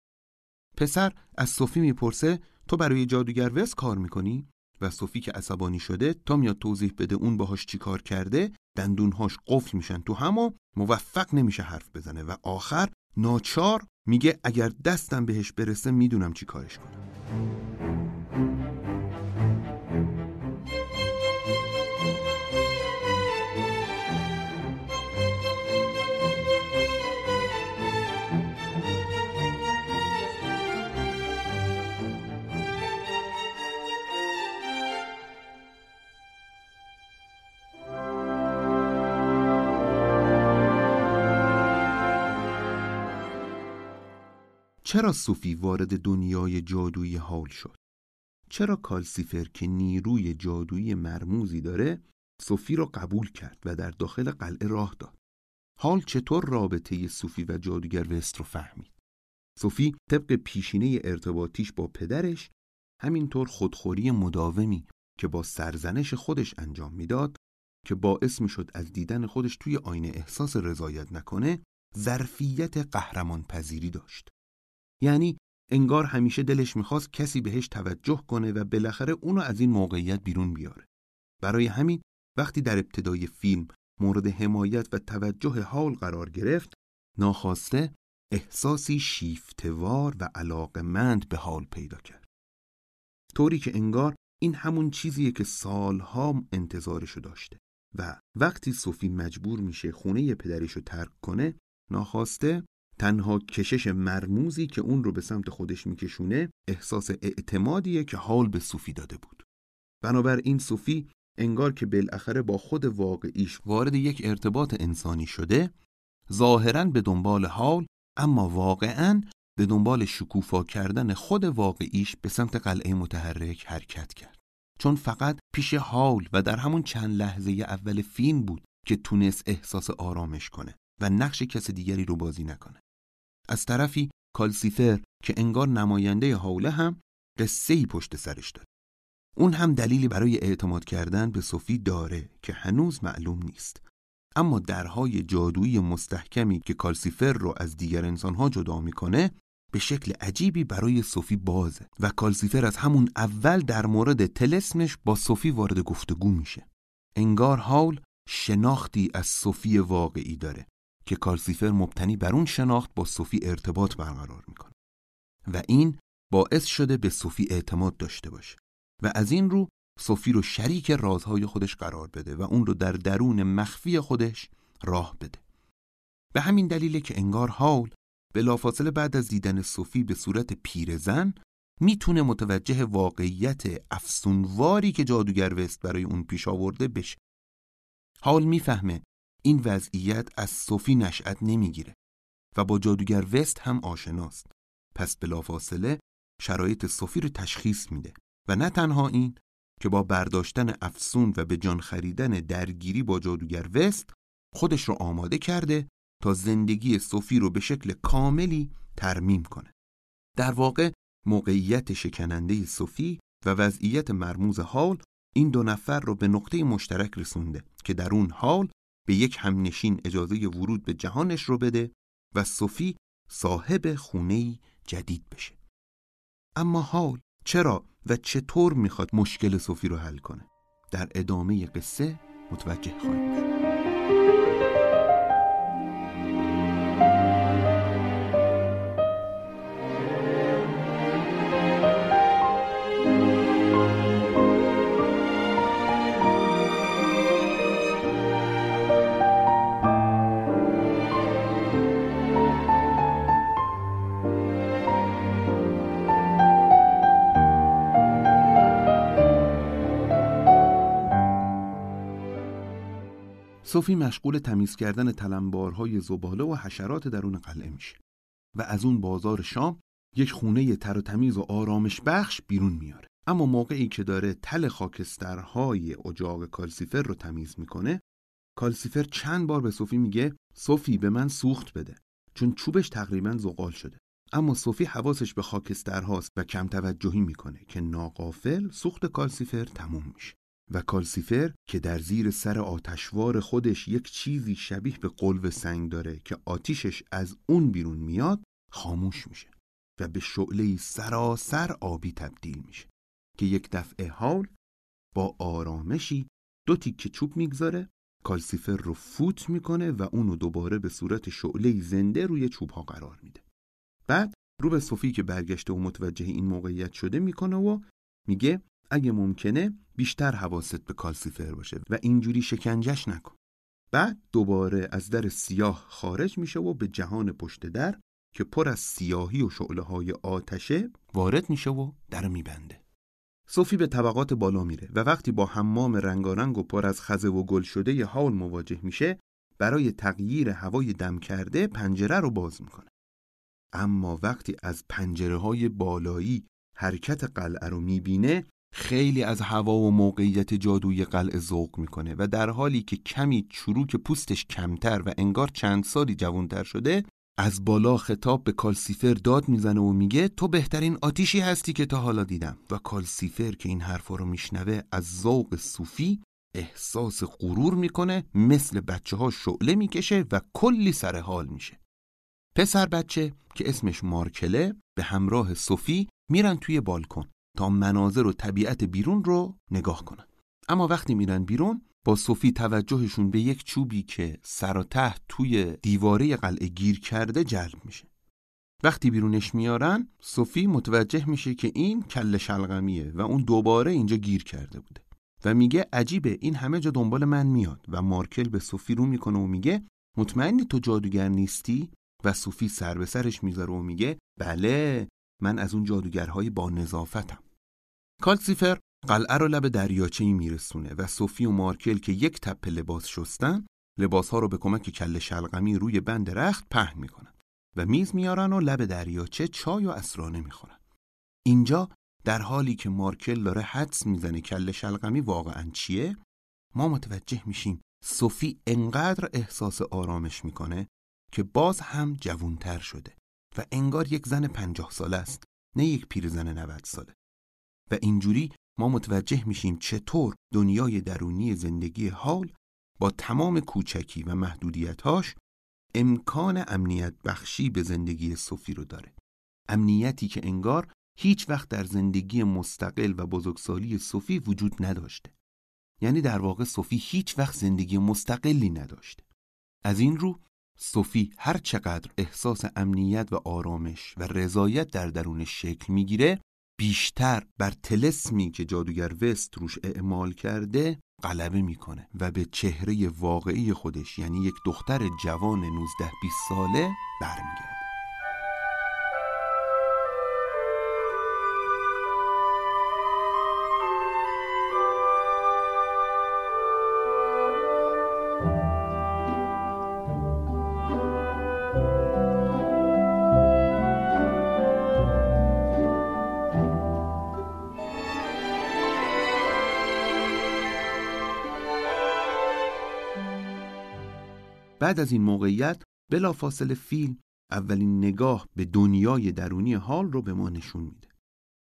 Speaker 2: پسر از صوفی می‌پرسه تو برای جادوگر وس کار می‌کنی؟ و صوفی که عصبانی شده تا میاد توضیح بده اون باهاش چی کار کرده دندونهاش قفل میشن تو همو موفق نمیشه حرف بزنه. و آخر ناچار میگه اگر دستم بهش برسه می‌دونم چی کارش کنم. چرا صوفی وارد دنیای جادویی حال شد؟ چرا کالسیفر که نیروی جادویی مرموزی داره صوفی را قبول کرد و در داخل قلعه راه داد؟ حال چطور رابطه صوفی و جادوگر وست رو فهمید؟ صوفی طبق پیشینه ارتباطیش با پدرش همینطور خودخوری مداومی که با سرزنش خودش انجام می‌داد که باعث می شد از دیدن خودش توی آینه احساس رضایت نکنه ظرفیت قهرمان پذیری داشت یعنی انگار همیشه دلش می‌خواست کسی بهش توجه کنه و بالاخره اونو از این موقعیت بیرون بیاره. برای همین وقتی در ابتدای فیلم مورد حمایت و توجه حال قرار گرفت، ناخواسته احساسی شیفتوار و علاقمند به حال پیدا کرد. طوری که انگار این همون چیزیه که سالها انتظارشو داشته و وقتی صوفی مجبور میشه خونه پدریشو ترک کنه ناخواسته تنها کشش مرموزی که اون رو به سمت خودش میکشونه احساس اعتمادیه که حال به صوفی داده بود. بنابراین صوفی انگار که بالاخره با خود واقعیش وارد یک ارتباط انسانی شده ظاهرا به دنبال حال اما واقعا به دنبال شکوفا کردن خود واقعیش به سمت قلعه متحرک حرکت کرد. چون فقط پیش حال و در همون چند لحظه اول فیلم بود که تونست احساس آرامش کنه و نقش کس دیگری رو بازی نکنه. از طرفی کالسیفر که انگار نماینده حوله هم قصه ای پشت سرش داره اون هم دلیلی برای اعتماد کردن به صوفی داره که هنوز معلوم نیست. اما درهای جادویی مستحکمی که کالسیفر رو از دیگر انسانها جدا می‌کنه به شکل عجیبی برای صوفی بازه و کالسیفر از همون اول در مورد تلسمش با صوفی وارد گفتگو میشه. انگار حال شناختی از صوفی واقعی داره. که کالسیفر مبتنی بر اون شناخت با صوفی ارتباط برقرار می‌کنه و این باعث شده به صوفی اعتماد داشته باشه و از این رو صوفی رو شریک رازهای خودش قرار بده و اون رو در درون مخفی خودش راه بده. به همین دلیله که انگار حال بلافاصله بعد از دیدن صوفی به صورت پیرزن می‌تونه متوجه واقعیت افسونواری که جادوگر وست برای اون پیش آورده بشه. حال می‌فهمه این وضعیت از صوفی نشأت نمی‌گیره و با جادوگر وست هم آشناست پس بلافاصله شرایط صوفی رو تشخیص میده و نه تنها این که با برداشتن افسون و به جان خریدن درگیری با جادوگر وست خودش رو آماده کرده تا زندگی صوفی رو به شکل کاملی ترمیم کنه. در واقع موقعیت شکننده صوفی و وضعیت مرموز حال این دو نفر رو به نقطه مشترک رسونده که در اون حال به یک همنشین اجازه ورود به جهانش رو بده و صوفی صاحب خونه جدید بشه. اما حال چرا و چطور می‌خواد مشکل صوفی رو حل کنه؟ در ادامه قصه متوجه خواهیم شد. صوفی مشغول تمیز کردن تلمبارهای زباله و حشرات درون قلعه میشه و از اون بازار شام یک خونه تر و تمیز و آرامش بخش بیرون میاره. اما موقعی که داره تل خاکسترهای اجاق کالسیفر رو تمیز می‌کنه کالسیفر چند بار به صوفی میگه صوفی به من سوخت بده. چون چوبش تقریبا زغال شده. اما صوفی حواسش به خاکسترهاست و کم توجهی می‌کنه که ناقافل سوخت کالسیفر تموم میشه. و کالسیفر که در زیر سر آتشوار خودش یک چیزی شبیه به قلب سنگ داره که آتیشش از اون بیرون میاد خاموش میشه و به شعله سراسر آبی تبدیل میشه که یک دفعه حال با آرامشی دو تیکه چوب می‌گذاره کالسیفر رو فوت می‌کنه و اونو دوباره به صورت شعله زنده روی چوب ها قرار میده. بعد رو به صوفی که برگشته و متوجه این موقعیت شده می‌کنه و میگه اگه ممکنه بیشتر حواست به کالسیفر باشه و اینجوری شکنجش نکن. بعد دوباره از در سیاه خارج میشه و به جهان پشت در که پر از سیاهی و شعله های آتشه وارد میشه و در میبنده. صوفی به طبقات بالا میره و وقتی با حمام رنگارنگ و پر از خزه و گل شده ی حال مواجه میشه برای تغییر هوای دم کرده پنجره رو باز می‌کنه. اما وقتی از پنجره های بالایی حرکت قلعه رو می‌بینه خیلی از هوا و موقعیت جادوی قلعه ذوق می‌کنه و در حالی که کمی چروک پوستش کمتر و انگار چند سالی جوانتر شده از بالا خطاب به کالسیفر داد می‌زنه و میگه تو بهترین آتیشی هستی که تا حالا دیدم. و کالسیفر که این حرفا رو میشنوه از ذوق صوفی احساس غرور می‌کنه مثل بچه ها شعله می‌کشه و کلی سر حال میشه. پسر بچه که اسمش مارکله به همراه صوفی میرن توی بالکن. تا مناظر و طبیعت بیرون رو نگاه کنن. اما وقتی میرن بیرون با صوفی توجهشون به یک چوبی که سر و تحت توی دیواره قلعه گیر کرده جلب میشه. وقتی بیرونش میارن صوفی متوجه میشه که این کل شلغمیه و اون دوباره اینجا گیر کرده بوده. و میگه عجیبه این همه جا دنبال من میاد. و مارکل به صوفی رو می‌کنه و میگه مطمئنی تو جادوگر نیستی؟ و صوفی سر به سرش می‌ذاره و میگه بله من از اون جادوگرهای با نظافتم. کالسیفر قلعه رو لب دریاچه ای میرسونه و صوفی و مارکل که یک تپه لباس شستن لباسها رو به کمک کل شلغمی روی بند رخت پهن می‌کنن و میز میارن و لب دریاچه چای و اسرانه می‌خورن. اینجا در حالی که مارکل داره حدس می‌زنه کل شلغمی واقعا چیه ما متوجه میشیم صوفی انقدر احساس آرامش می‌کنه که باز هم جوونتر شده و انگار یک زن پنجاه ساله است نه یک پیرزن 90 ساله. و اینجوری ما متوجه میشیم چطور دنیای درونی زندگی حال با تمام کوچکی و محدودیتاش امکان امنیت بخشی به زندگی صوفی رو داره. امنیتی که انگار هیچ وقت در زندگی مستقل و بزرگسالی صوفی وجود نداشته. یعنی در واقع صوفی هیچ وقت زندگی مستقلی نداشته. از این رو صوفی هر چقدر احساس امنیت و آرامش و رضایت در درونش شکل می‌گیره بیشتر بر تلسمی که جادوگر وست روش اعمال کرده غلبه می‌کنه و به چهره واقعی خودش یعنی یک دختر جوان 19 20 ساله برمیگرده. بعد از این موقعیت بلافاصله فیلم اولین نگاه به دنیای درونی حال رو به ما نشون میده.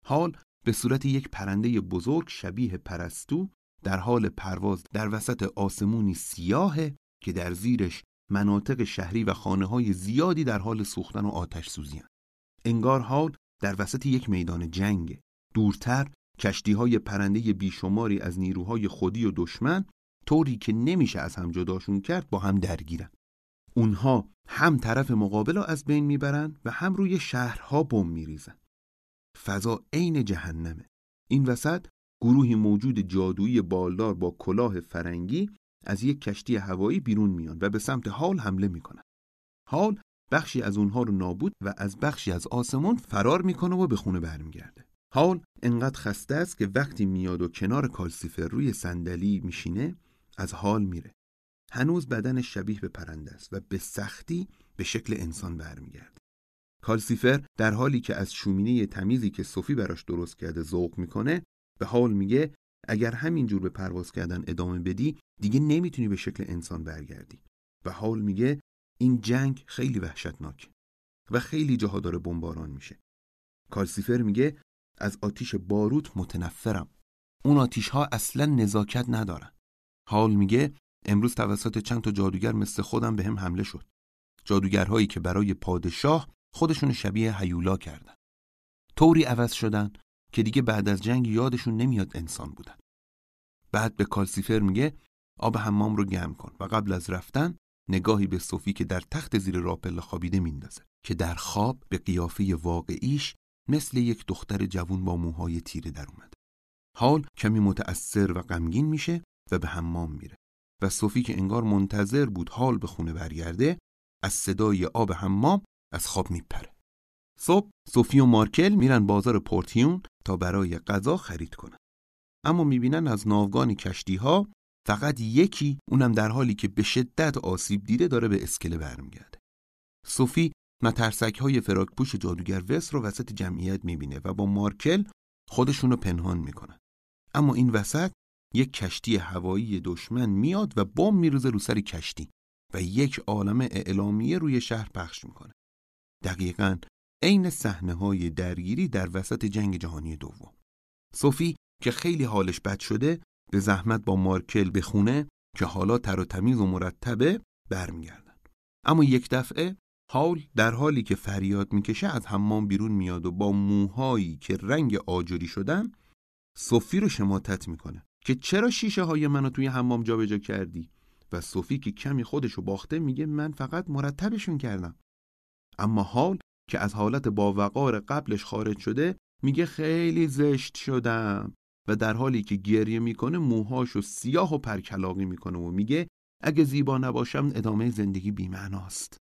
Speaker 2: حال به صورت یک پرنده بزرگ شبیه پرستو در حال پرواز در وسط آسمونی سیاهه که در زیرش مناطق شهری و خانه های زیادی در حال سوختن و آتش سوزی انگار حال در وسط یک میدان جنگه. دورتر کشتی های پرنده بیشماری از نیروهای خودی و دشمن طوری که نمیشه از هم جداشون کرد با هم درگیرن. اونها هم طرف مقابل رو از بین می‌برن و هم روی شهرها بم میریزن. فضا عین جهنمه. این وسط گروهی موجود جادویی بالدار با کلاه فرنگی از یک کشتی هوایی بیرون میان و به سمت حال حمله می‌کنن. حال بخشی از اونها رو نابود و از بخشی از آسمون فرار می‌کنه و به خونه برمیگرده. حال انقدر خسته است که وقتی میاد و کنار کالسیفر روی صندلی میشینه از حال میره. هنوز بدن شبیه به پرنده است و به سختی به شکل انسان برمیگرده. کالسیفر در حالی که از شومینه تمیزی که صوفی براش درست کرده ذوق می‌کنه به حال میگه اگر همینجور به پرواز کردن ادامه بدی دیگه نمی‌تونی به شکل انسان برگردی. و حال میگه این جنگ خیلی وحشتناک و خیلی جاها داره بمباران میشه. کالسیفر میگه از آتیش باروت متنفرم. اون آتیش ها اصلا نزاکت ندارن. حال میگه امروز توسط چند تا جادوگر مثل خودم به هم حمله شد. جادوگرهایی که برای پادشاه خودشون شبیه هیولا کردن. طوری عوض شدن که دیگه بعد از جنگ یادشون نمیاد انسان بودن. بعد به کالسیفر میگه آب حمام رو گرم کن و قبل از رفتن نگاهی به صوفی که در تخت زیر راپل خوابیده میندازه که در خواب به قیافه واقعیش مثل یک دختر جوون با موهای تیره در اومده. حال کمی متأثر و غمگین میشه و به حمام میره. و صوفی که انگار منتظر بود حال به خونه برگرده از صدای آب حمام از خواب میپره. صبح صوفی و مارکل میرن بازار پورتیون تا برای غذا خرید کنن. اما می‌بینن از ناوگان کشتی ها فقط یکی اونم در حالی که به شدت آسیب دیده داره به اسکله برمیگرده. صوفی مترسک های فراکپوش جادوگر وس رو وسط جمعیت می‌بینه و با مارکل خودشونو پنهان می‌کنن. اما این وسط یک کشتی هوایی دشمن میاد و بمب میروزه رو سر کشتی و یک عالم اعلامیه روی شهر پخش می‌کنه. دقیقا عین صحنه های درگیری در وسط جنگ جهانی دوم. صوفی که خیلی حالش بد شده به زحمت با مارکل به خونه که حالا تر و تمیز و مرتبه برمیگردن. اما یک دفعه حال در حالی که فریاد می‌کشه از حمام بیرون میاد و با موهایی که رنگ آجری شدن صوفی رو شماتت می‌کنه. که چرا شیشه های منو توی حمام جابجا کردی؟ و صوفی که کمی خودشو باخته میگه من فقط مرتبشون کردم. اما حال که از حالت با وقار قبلش خارج شده میگه خیلی زشت شدم. و در حالی که گریه می‌کنه موهاشو سیاه و پرکلاقی می‌کنه و میگه اگه زیبا نباشم ادامه زندگی بیمعناست.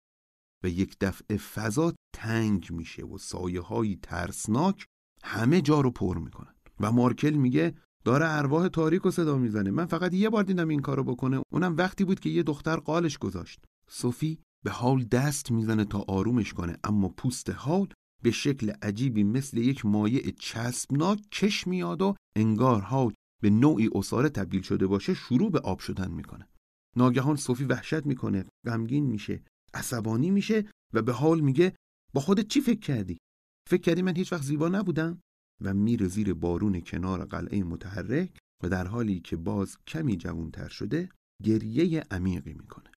Speaker 2: و یک دفعه فضا تنگ میشه و سایه های ترسناک همه جا رو پر می‌کنن. و مارکل میگه داره ارواح تاریک و صدا می‌زنه. من فقط یه بار دیدم این کارو بکنه. اونم وقتی بود که یه دختر قالش گذاشت. صوفی به حال دست می‌زنه تا آرومش کنه اما پوست حال به شکل عجیبی مثل یک مایع چسبناک کش میاد و انگار حال به نوعی اصاره تبدیل شده باشه شروع به آب شدن می‌کنه. ناگهان صوفی وحشت می‌کنه غمگین میشه عصبانی میشه و به حال میگه با خودت چی فکر کردی؟ فکر کردی من هیچ وقت زیبا نبودم؟ و میره زیر بارون کنار قلعه متحرک و در حالی که باز کمی جوانتر شده گریه عمیقی می‌کنه.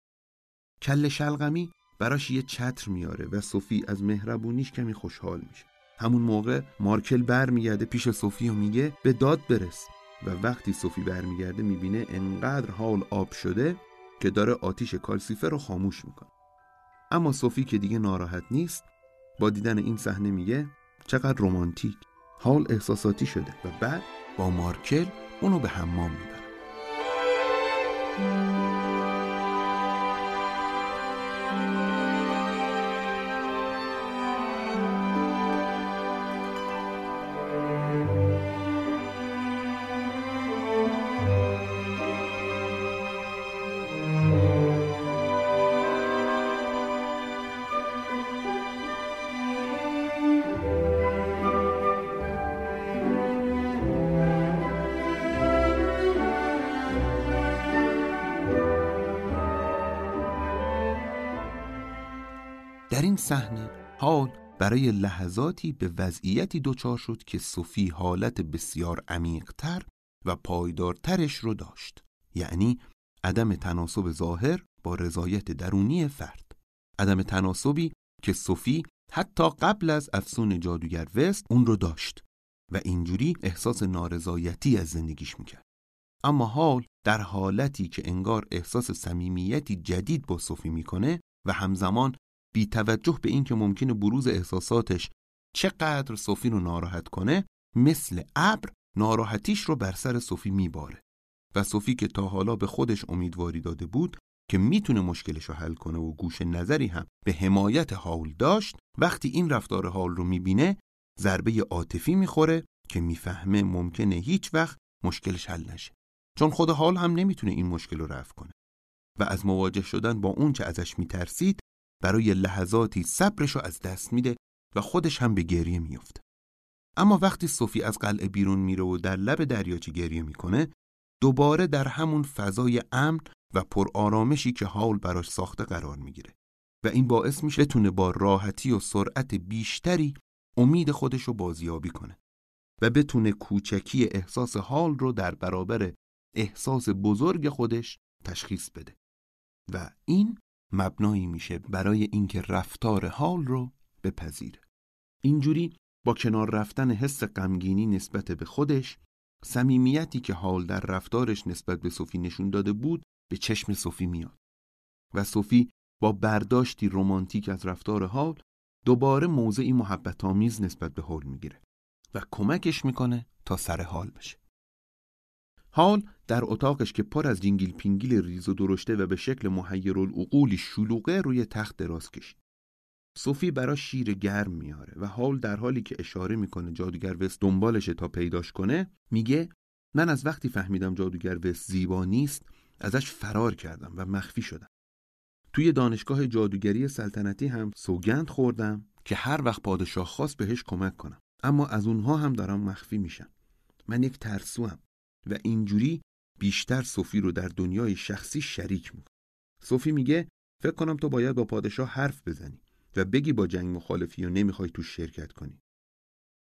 Speaker 2: کل شلغمی براش یه چتر میاره و صوفی از مهربونیش کمی خوشحال میشه. همون موقع مارکل برمیگرده پیش صوفی و میگه به داد برس. و وقتی صوفی برمیگرده می‌بینه انقدر حال آب شده که داره آتیش کالسیفر رو خاموش می‌کنه. اما صوفی که دیگه ناراحت نیست با دیدن این صحنه میگه چقدر رمانتیک. حال احساساتی شده و بعد با مارکل اونو به حمام می‌بره در این صحنه حال برای لحظاتی به وضعیتی دچار شد که صوفی حالت بسیار عمیقتر و پایدارترش رو داشت. یعنی عدم تناسب ظاهر با رضایت درونی فرد. عدم تناسبی که صوفی حتی قبل از افسون جادوگر وست اون رو داشت و اینجوری احساس نارضایتی از زندگیش می‌کرد. اما حال در حالتی که انگار احساس صمیمیتی جدید با صوفی می‌کنه و همزمان بی توجه به اینکه ممکنه بروز احساساتش چقدر صوفی رو ناراحت کنه مثل ابر ناراحتیش رو بر سر صوفی میباره. و صوفی که تا حالا به خودش امیدواری داده بود که می‌تونه مشکلش رو حل کنه و گوش نظری هم به حمایت حال داشت وقتی این رفتار حال رو می‌بینه ضربه عاطفی می‌خوره که می‌فهمه ممکنه هیچ وقت مشکلش حل نشه. چون خود حال هم نمی‌تونه این مشکل رو رفع کنه. و از مواجه شدن با اون چه ازش میترسید برای لحظاتی صبرش رو از دست میده و خودش هم به گریه میفته. اما وقتی صوفی از قلعه بیرون میره و در لب دریاچه گریه می‌کنه دوباره در همون فضای امن و پرآرامشی که حال براش ساخته قرار می‌گیره و این باعث میشه بتونه با راحتی و سرعت بیشتری امید خودش رو بازیابی کنه و بتونه کوچکی احساس حال رو در برابر احساس بزرگ خودش تشخیص بده و این مبنایی میشه برای اینکه رفتار حال رو بپذیره اینجوری با کنار رفتن حس غمگینی نسبت به خودش صمیمیتی که حال در رفتارش نسبت به صوفی نشون داده بود به چشم صوفی میاد. و صوفی با برداشتی رمانتیک از رفتار حال دوباره موضعی محبت آمیز نسبت به حال می‌گیره و کمکش می‌کنه تا سر حال بشه. حال در اتاقش که پر از جینگیل پینگیل ریز و درشته و به شکل محیر شلوغه روی تخت دراز کشید. صوفی برا شیر گرم میاره و حال در حالی که اشاره می‌کنه جادوگر وست دنبالشه تا پیداش کنه میگه من از وقتی فهمیدم جادوگر وست زیبا نیست ازش فرار کردم و مخفی شدم. توی دانشگاه جادوگری سلطنتی هم سوگند خوردم که هر وقت پادشاه خواست بهش کمک کنم اما از اونها هم دارم مخفی میشم. من یک ترسوام و اینجوری بیشتر صوفی رو در دنیای شخصی شریک می‌کنه. صوفی میگه فکر کنم تو باید با پادشاه حرف بزنی و بگی با جنگ مخالفی و نمی‌خوای تو شرکت کنی.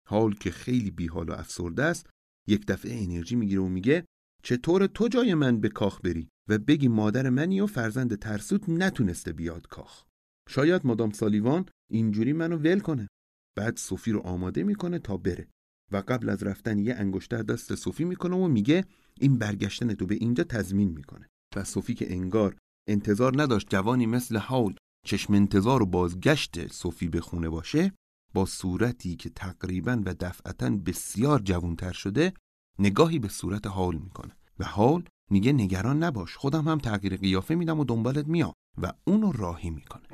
Speaker 2: حال که خیلی بیحال و افسرده است یک دفعه انرژی می‌گیره و میگه چطور تو جای من به کاخ بری و بگی مادر منی و فرزند ترسوت نتونسته بیاد کاخ؟ شاید مادام سالیوان اینجوری منو ول کنه. بعد صوفی رو آماده می‌کنه تا بره. و قبل از رفتن یه انگشتر دست صوفی می‌کنه و میگه این برگشتن تو به اینجا تضمین می‌کنه. و صوفی که انگار انتظار نداشت جوانی مثل حول چشم انتظار و بازگشت صوفی به خونه باشه با صورتی که تقریبا و دفعتا بسیار جوانتر شده نگاهی به صورت حال می‌کنه. و حال میگه نگران نباش خودم هم تغییر قیافه میدم و دنبالت میام. و اونو راهی می‌کنه.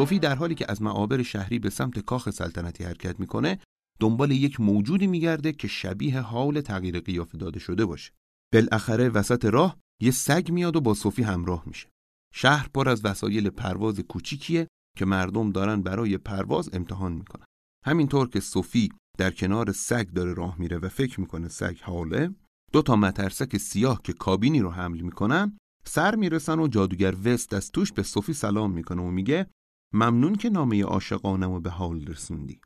Speaker 2: صوفی در حالی که از معابر شهری به سمت کاخ سلطنتی حرکت می‌کنه دنبال یک موجودی میگرده که شبیه حال تغییر قیافه داده شده باشه. بالاخره وسط راه یه سگ میاد و با صوفی همراه میشه. شهر پر از وسایل پرواز کوچیکیه که مردم دارن برای پرواز امتحان می‌کنن. همینطور که صوفی در کنار سگ داره راه میره و فکر می‌کنه سگ حاله دو تا مترسک سیاه که کابینی رو حمل می‌کنن سر می‌رسن و جادوگر وست از توش به صوفی سلام می‌کنه و میگه ممنون که نامه عاشقانم به حال رسوندی.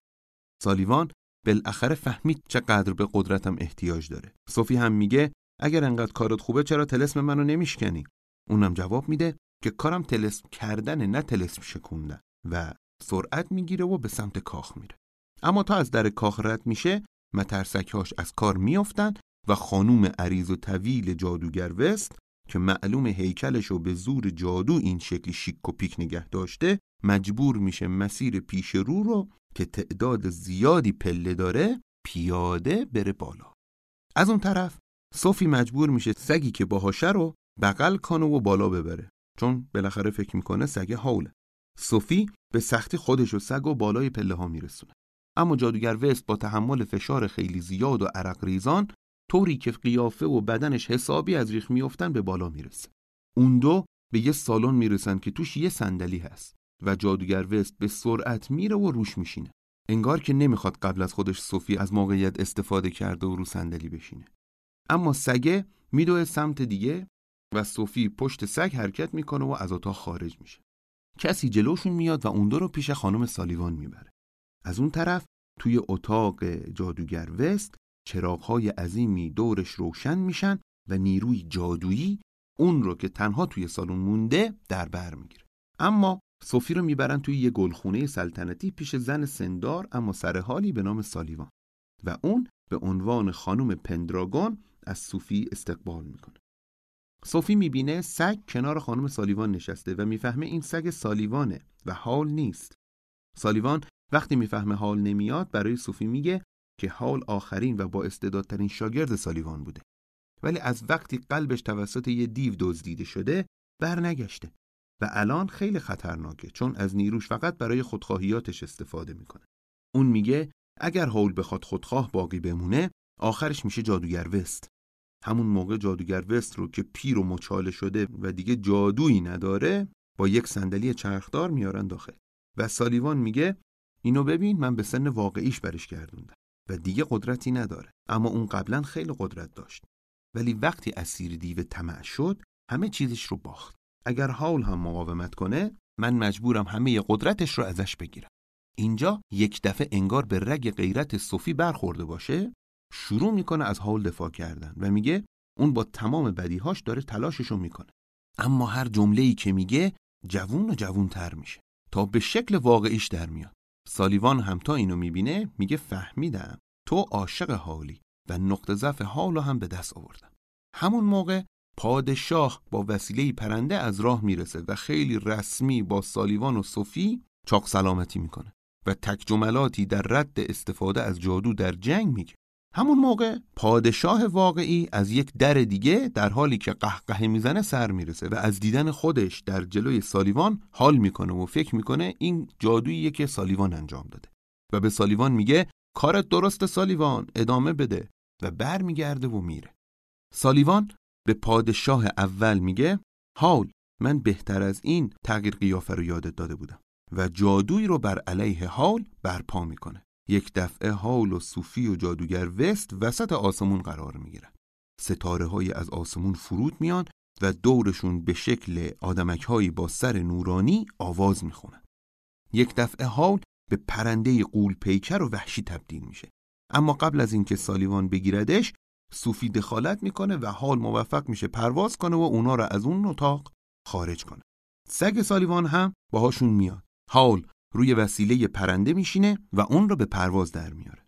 Speaker 2: سالیوان بالاخره فهمید چقدر به قدرتم احتیاج داره. صوفی هم میگه اگر انقدر کارت خوبه چرا تلسم منو نمیشکنی؟ اونم جواب میده که کارم تلسم کردن نه تلسم شکوندن. و سرعت می‌گیره و به سمت کاخ میره. اما تا از در کاخ رد میشه مترسکهاش از کار میافتن و خانوم عریض و طویل جادوگر وست که معلوم هیکلش رو به زور جادو این شکلی شیک و پیک نگه داشته مجبور میشه مسیر پیش رو رو که تعداد زیادی پله داره پیاده بره بالا. از اون طرف صوفی مجبور میشه سگی که باهاشه رو بغل کنه و بالا ببره. چون بالاخره فکر می‌کنه سگ حوله. صوفی به سختی خودش و سگ و بالای پله ها میرسونه. اما جادوگر وست با تحمل فشار خیلی زیاد و عرق ریزان طوری که قیافه و بدنش حسابی از ریخ میافتن به بالا می‌رسه. اون دو به یه سالن می‌رسن که توش یه صندلی هست. و جادوگر وست به سرعت میره و روش میشینه. انگار که نمی‌خواد قبل از خودش صوفی از موقعیت استفاده کرده و رو صندلی بشینه. اما سگه میدوه سمت دیگه و صوفی پشت سگ حرکت می‌کنه و از اتاق خارج میشه. کسی جلوشون میاد و اون دو رو پیش خانم سالیوان می‌بره. از اون طرف توی اتاق جادوگر وست چراغهای عظیمی دورش روشن میشن و نیروی جادویی اون رو که تنها توی سالن مونده در بر می‌گیره. اما صوفی رو می‌برن توی یه گلخونه سلطنتی پیش زن سندار اما سرحالی به نام سالیوان. و اون به عنوان خانم پندراگون از صوفی استقبال می‌کنه. صوفی می‌بینه سگ کنار خانم سالیوان نشسته و می‌فهمه این سگ سالیوانه و حال نیست. سالیوان وقتی می‌فهمه حال نمیاد برای صوفی میگه که حال آخرین و با استعدادترین شاگرد سالیوان بوده. ولی از وقتی قلبش توسط یه دیو دزدیده شده برنگشته. و الان خیلی خطرناکه چون از نیروش فقط برای خودخواهیاتش استفاده می‌کنه. اون میگه اگر حول بخواد خودخواه باقی بمونه آخرش میشه جادوگر وست. همون موقع جادوگر وست رو که پیر و مچاله شده و دیگه جادویی نداره با یک صندلی چرخدار میارن داخل. و سالیوان میگه اینو ببین من به سن واقعیش برش گردوندم. و دیگه قدرتی نداره. اما اون قبلا خیلی قدرت داشت. ولی وقتی اسیر دیو طمع شد همه چیزش رو باخت. اگر حال هم مقاومت کنه من مجبورم همه قدرتش رو ازش بگیرم. اینجا یک دفعه انگار به رگ غیرت صوفی برخورده باشه شروع می‌کنه از حال دفاع کردن و میگه اون با تمام بدیهاش داره تلاششو می‌کنه. اما هر جمله‌ای که میگه جوون و جوون تر میشه. تا به شکل واقعیش در میاد. سالیوان هم تا اینو می‌بینه میگه فهمیدم تو عاشق حالی و نقطه ضعف حالو هم به دست آوردم. همون موقع پادشاه با وسیله پرنده از راه می‌رسه و خیلی رسمی با سالیوان و صوفی چاق سلامتی می‌کنه و تک جملاتی در رد استفاده از جادو در جنگ میگه. همون موقع پادشاه واقعی از یک در دیگه در حالی که قهقه می‌زنه سر می‌رسه و از دیدن خودش در جلوی سالیوان حال می‌کنه و فکر می‌کنه این جادوییه که سالیوان انجام داده. و به سالیوان میگه کارت درست سالیوان ادامه بده. و برمیگرده و میره. سالیوان به پادشاه اول میگه حال من بهتر از این تغییر قیافه رو یادت داده بودم و جادویی رو بر علیه حال برپا می‌کنه. یک دفعه حال و صوفی و جادوگر وست وسط آسمون قرار می‌گیرن. ستاره های از آسمون فرود میان و دورشون به شکل آدمک هایی با سر نورانی آواز می‌خونن. یک دفعه حال به پرنده قول پیکر و وحشی تبدیل میشه. اما قبل از اینکه سالیوان بگیردش صوفی دخالت می‌کنه و حال موفق میشه پرواز کنه و اونا را از اون اتاق خارج کنه. سگ سالیوان هم باهاشون میاد. حال روی وسیله پرنده میشینه و اون رو به پرواز در میاره.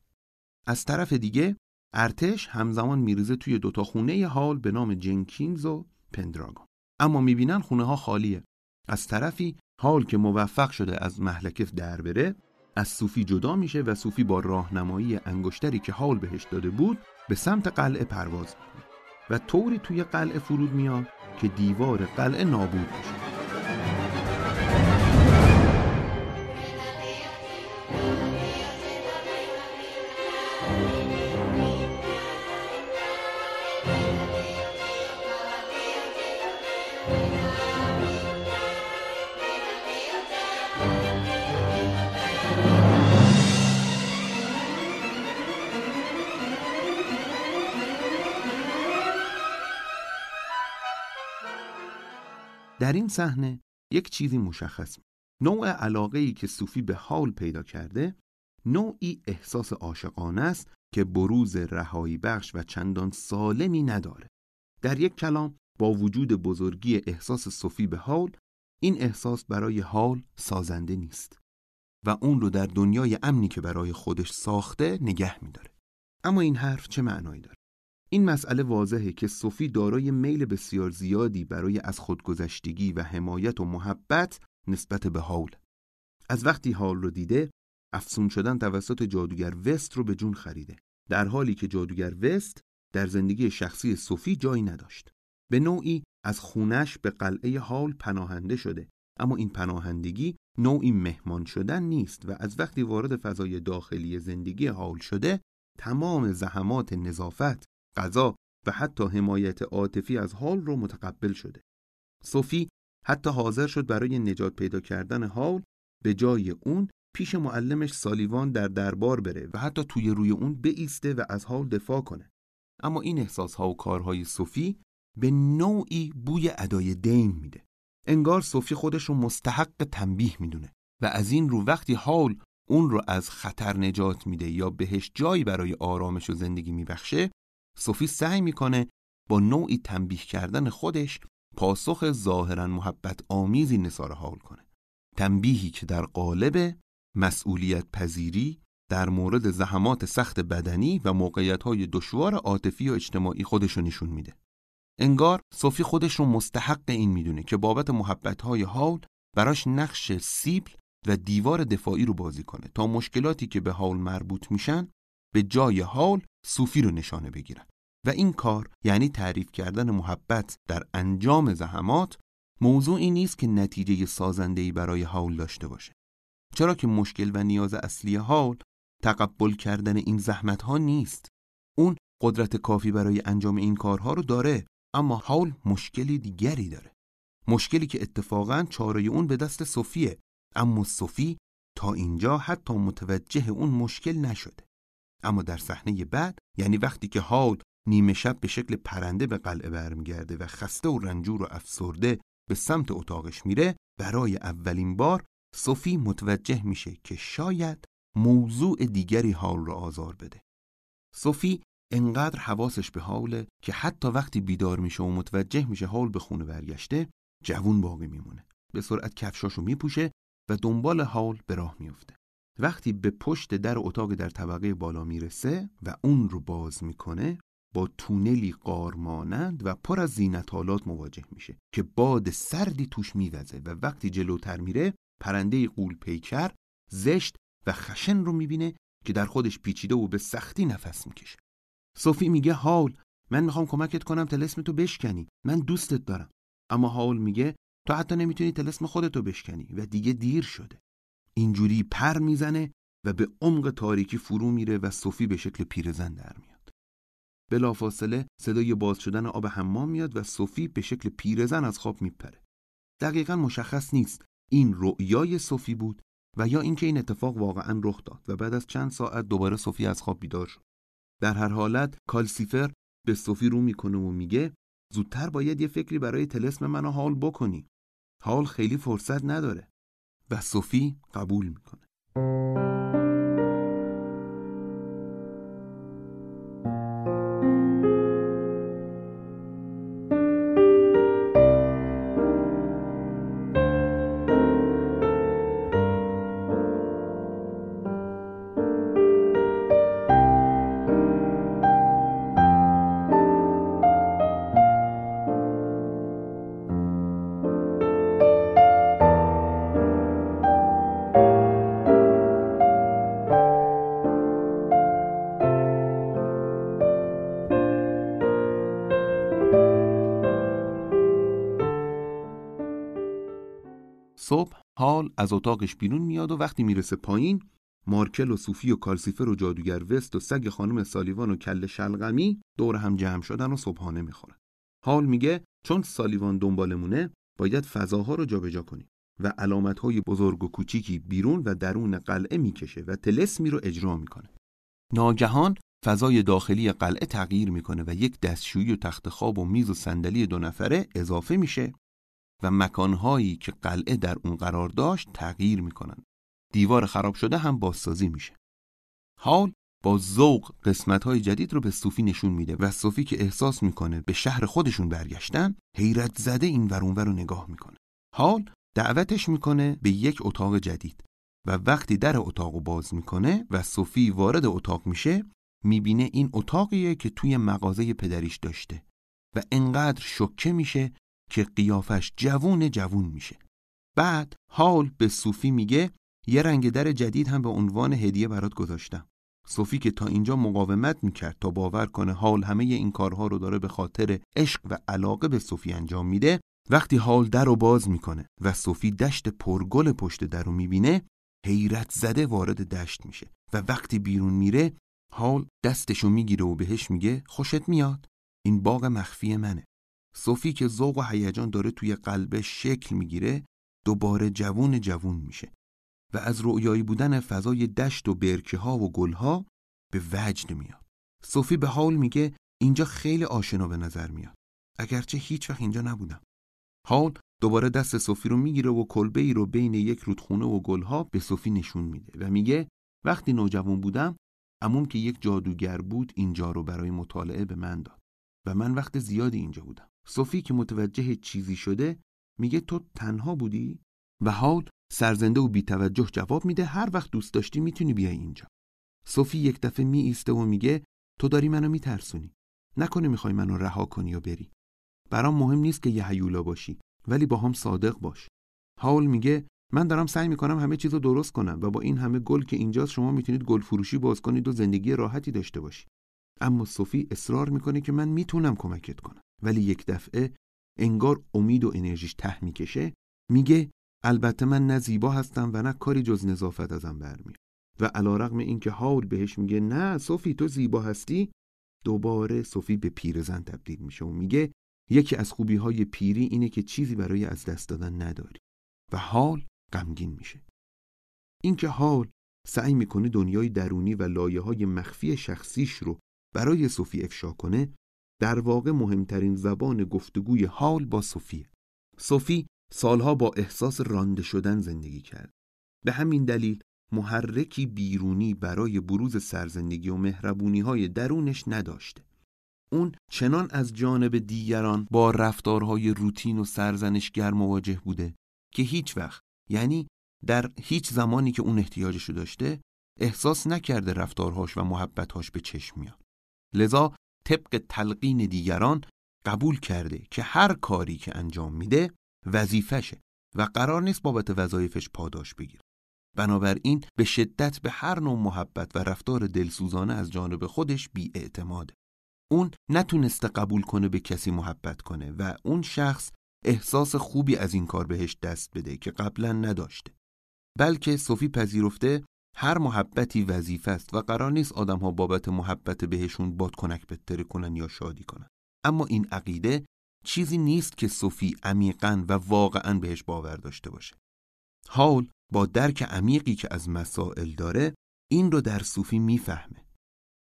Speaker 2: از طرف دیگه ارتش همزمان میریزه توی دوتا خونه حال به نام جنکینز و پندراگون. اما می‌بینن خونه ها خالیه. از طرفی حال که موفق شده از محلکه در بره از صوفی جدا میشه و صوفی با راهنمایی انگشتری که حال بهش داده بود به سمت قلعه پرواز می‌کنه و طوری توی قلعه فرود میاد که دیوار قلعه نابود میشه. در این صحنه یک چیزی مشخص. نوع علاقه ای که صوفی به حال پیدا کرده نوعی احساس عاشقانه است که بروز رهایی بخش و چندان سالمی نداره در یک کلام با وجود بزرگی احساس صوفی به حال این احساس برای حال سازنده نیست و اون رو در دنیای امنی که برای خودش ساخته نگه میداره اما این حرف چه معنایی داره این مسئله واضحه که صوفی دارای میل بسیار زیادی برای از خودگذشتگی و حمایت و محبت نسبت به حال. از وقتی حال رو دیده افسون شدن توسط جادوگر وست رو به جون خریده. در حالی که جادوگر وست در زندگی شخصی صوفی جایی نداشت. به نوعی از خونش به قلعه حال پناهنده شده. اما این پناهندگی نوعی مهمان شدن نیست و از وقتی وارد فضای داخلی زندگی حال شده تمام زحمات نظافت غذا و حتی حمایت عاطفی از حال رو متقبل شده. صوفی حتی حاضر شد برای نجات پیدا کردن حال به جای اون پیش معلمش سالیوان در دربار بره و حتی توی روی اون بیسته و از حال دفاع کنه. اما این احساس ها و کارهای صوفی به نوعی بوی ادای دین میده. انگار صوفی خودش رو مستحق تنبیه می‌دونه و از این رو وقتی حال اون رو از خطر نجات میده یا بهش جایی برای آرامش و زندگی میبخشه صوفی سعی می‌کنه با نوعی تنبیه کردن خودش پاسخ ظاهرا محبت آمیزی نثار حال کنه. تنبیهی که در قالب مسئولیت پذیری در مورد زحمات سخت بدنی و موقعیت های دشوار عاطفی و اجتماعی خودشو نشون میده. انگار صوفی خودش رو مستحق این می‌دونه که بابت محبت های حال براش نقش سیبل و دیوار دفاعی رو بازی کنه تا مشکلاتی که به حال مربوط میشن به جای حال صوفی رو نشانه بگیرن. و این کار یعنی تعریف کردن محبت در انجام زحمات موضوعی نیست که نتیجه سازندهی برای حال داشته باشه. چرا که مشکل و نیاز اصلی حال تقبل کردن این زحمت ها نیست. اون قدرت کافی برای انجام این کارها رو داره اما حال مشکلی دیگری داره. مشکلی که اتفاقا چاره اون به دست صوفیه اما صوفی تا اینجا حتی متوجه اون مشکل نشده. اما در صحنه بعد یعنی وقتی که حال نیمه شب به شکل پرنده به قلعه برمیگرده و خسته و رنجور و افسرده به سمت اتاقش میره برای اولین بار صوفی متوجه میشه که شاید موضوع دیگری حال رو آزار بده. صوفی انقدر حواسش به حاله که حتی وقتی بیدار میشه و متوجه میشه حال به خونه برگشته جوون باقی میمونه. به سرعت کفشاشو میپوشه و دنبال حال به راه میفته وقتی به پشت در اتاق در طبقه بالا می‌رسه و اون رو باز می‌کنه با تونلی قارمانند و پر از زینتالات مواجه میشه که باد سردی توش میوزه و وقتی جلوتر میره پرنده قول پیکر زشت و خشن رو می‌بینه که در خودش پیچیده و به سختی نفس می‌کشه. صوفی میگه حال من می‌خوام کمکت کنم تلسم تو بشکنی من دوستت دارم. اما حال میگه تو حتی نمی‌تونی تلسم خودتو بشکنی و دیگه دیر شده. اینجوری پر می‌زنه و به عمق تاریکی فرو میره و صوفی به شکل پیرزن در میاد. بلافاصله صدای باز شدن آب حمام میاد و صوفی به شکل پیرزن از خواب میپره. دقیقا مشخص نیست این رؤیای صوفی بود و یا اینکه این اتفاق واقعا رخ داد و بعد از چند ساعت دوباره صوفی از خواب بیدار شد. در هر حالت کالسیفر به صوفی رو می‌کنه و میگه زودتر باید یه فکری برای تلسم منو حال بکنی. حال خیلی فرصت نداره. و صوفی قبول می‌کنه. از اتاقش بیرون میاد و وقتی می‌رسه پایین مارکل و صوفی و کالسیفر و جادوگر وست و سگ خانم سالیوان و کل شلغمی دور هم جمع شدن و صبحانه می‌خورن. حال میگه چون سالیوان دنبالمونه باید فضاها رو جابجا کنیم و علامتهای بزرگ و کوچیکی بیرون و درون قلعه می‌کشه و تلسمی رو اجرا می‌کنه. ناگهان فضای داخلی قلعه تغییر می‌کنه و یک دستشویی و تخت خواب و میز و صندلی دو نفره اضافه میشه و مکانهایی که قلعه در اون قرار داشت تغییر می‌کنن دیوار خراب شده هم بازسازی میشه. حال با ذوق قسمت های جدید رو به صوفی نشون میده و صوفی که احساس می‌کنه به شهر خودشون برگشتن حیرت زده این ورونور رو نگاه می‌کنه. حال دعوتش می‌کنه به یک اتاق جدید و وقتی در اتاق رو باز می‌کنه و صوفی وارد اتاق میشه می‌بینه این اتاقیه که توی مغازه پدریش داشته و انقدر شکه میشه که قیافش جوون جوون میشه. بعد حال به صوفی میگه یه رنگ در جدید هم به عنوان هدیه برات گذاشتم. صوفی که تا اینجا مقاومت می‌کرد تا باور کنه حال همه این کارها رو داره به خاطر عشق و علاقه به صوفی انجام میده وقتی حال در رو باز می‌کنه و صوفی دشت پرگل پشت در رو می‌بینه حیرت زده وارد دشت میشه و وقتی بیرون میره حال دستشو می‌گیره و بهش میگه خوشت میاد؟ این باغ مخفی منه. صوفی که ذوق و هیجان داره توی قلبش شکل می‌گیره دوباره جوون جوون میشه و از رؤیایی بودن فضای دشت و برکه ها و گل ها به وجد میاد. صوفی به حال میگه اینجا خیلی آشنا به نظر میاد. اگرچه هیچ وقت اینجا نبودم. حال دوباره دست صوفی رو می‌گیره و کلبه ای رو بین یک رودخونه و گلها به صوفی نشون میده و میگه وقتی نوجوان بودم عموم که یک جادوگر بود اینجا رو برای مطالعه به من داد و من وقت زیادی اینجا بودم. صوفی که متوجه چیزی شده میگه تو تنها بودی و حال سرزنده و بیتوجه جواب میده هر وقت دوست داشتی می‌تونی بیای اینجا. صوفی یک دفعه می ایسته و میگه تو داری منو میترسونی. نکنه می‌خوای منو رها کنی و بری. برام مهم نیست که یه هیولا باشی ولی با هم صادق باش. هاول میگه من دارم سعی می‌کنم همه چیز رو درست کنم و با این همه گل که اینجاست شما می‌تونید گل فروشی باز کنید و زندگی راحتی داشته باشی. اما صوفی اصرار می‌کنه که من می‌تونم کمکت کنم. ولی یک دفعه انگار امید و انرژیش ته می‌کشه میگه البته من نه زیبا هستم و نه کاری جز نظافت ازم برمیاد. و علیرغم اینکه هاول بهش میگه نه صوفی تو زیبا هستی؟ دوباره صوفی به پیرزن تبدیل میشه و میگه یکی از خوبی های پیری اینه که چیزی برای از دست دادن نداری. و حال غمگین میشه. اینکه حال سعی می‌کنه دنیای درونی و لایه های مخفی شخصیش رو برای صوفی افشا کنه در واقع مهمترین زبان گفتگوی حال با صوفی صوفی سالها با احساس رانده شدن زندگی کرد. به همین دلیل محرکی بیرونی برای بروز سرزندگی و مهربونی های درونش نداشته. اون چنان از جانب دیگران با رفتارهای روتین و سرزنشگر مواجه بوده که هیچ وقت یعنی در هیچ زمانی که اون احتیاجشو داشته احساس نکرده رفتارهاش و محبتهاش به چشم میاد. لذا طبق تلقین دیگران قبول کرده که هر کاری که انجام میده وظیفشه و قرار نیست بابت وظایفش پاداش بگیره بنابراین به شدت به هر نوع محبت و رفتار دلسوزانه از جانب خودش بی اعتماده. اون نتونسته قبول کنه به کسی محبت کنه و اون شخص احساس خوبی از این کار بهش دست بده که قبلا نداشته. بلکه صوفی پذیرفته هر محبتی وظیفه است و قرار نیست آدم ها بابت محبت بهشون بادکنک بتره کنن یا شادی کنن. اما این عقیده چیزی نیست که صوفی عمیقا و واقعا بهش باور داشته باشه. حال با درک عمیقی که از مسائل داره این رو در صوفی می‌فهمه.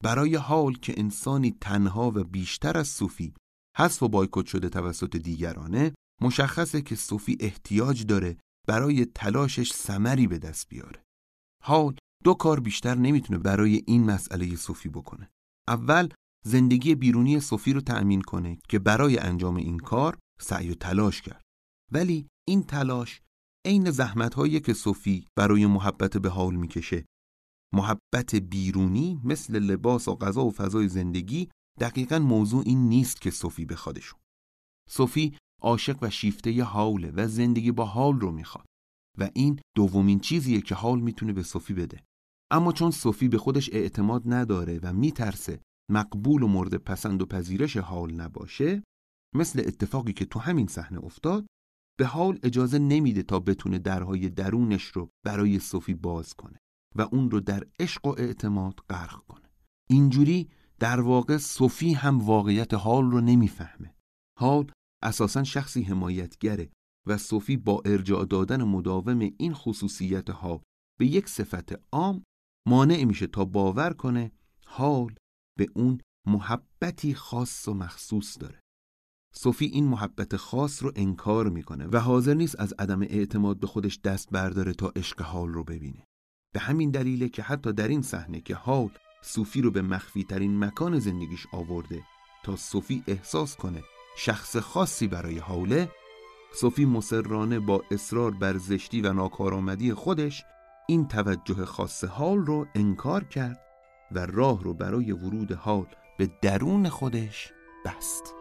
Speaker 2: برای حال که انسانی تنها و بیشتر از صوفی حذف و بایکوت شده توسط دیگرانه مشخصه که صوفی احتیاج داره برای تلاشش سمری به دست بیاره. حال دو کار بیشتر نمی‌تونه برای این مسئله صوفی بکنه. اول زندگی بیرونی صوفی رو تأمین کنه که برای انجام این کار سعی و تلاش کرد. ولی این تلاش عین زحمت هایی که صوفی برای محبت به حال می‌کشه محبت بیرونی مثل لباس و غذا و فضای زندگی دقیقا موضوع این نیست که صوفی بخوادشون صوفی عاشق و شیفته حاله و زندگی با حال رو می‌خواد و این دومین چیزیه که حال می‌تونه به صوفی بده اما چون صوفی به خودش اعتماد نداره و میترسه مقبول و مورد پسند و پذیرش حال نباشه مثل اتفاقی که تو همین صحنه افتاد به حال اجازه نمیده تا بتونه درهای درونش رو برای صوفی باز کنه و اون رو در عشق و اعتماد غرق کنه. اینجوری در واقع صوفی هم واقعیت حال رو نمی‌فهمه. حال اساسا شخصی حمایتگره و صوفی با ارجاع دادن مداوم این خصوصیت حال به یک صفت عام مانع میشه تا باور کنه حال به اون محبتی خاص و مخصوص داره. صوفی این محبت خاص رو انکار می‌کنه و حاضر نیست از عدم اعتماد به خودش دست برداره تا عشق حال رو ببینه. به همین دلیله که حتی در این صحنه که حال صوفی رو به مخفی ترین مکان زندگیش آورده تا صوفی احساس کنه شخص خاصی برای حاله صوفی مسررانه با اصرار بر زشتی و ناکارآمدی خودش این توجه خاص حال رو انکار کرد و راه رو برای ورود حال به درون خودش بست.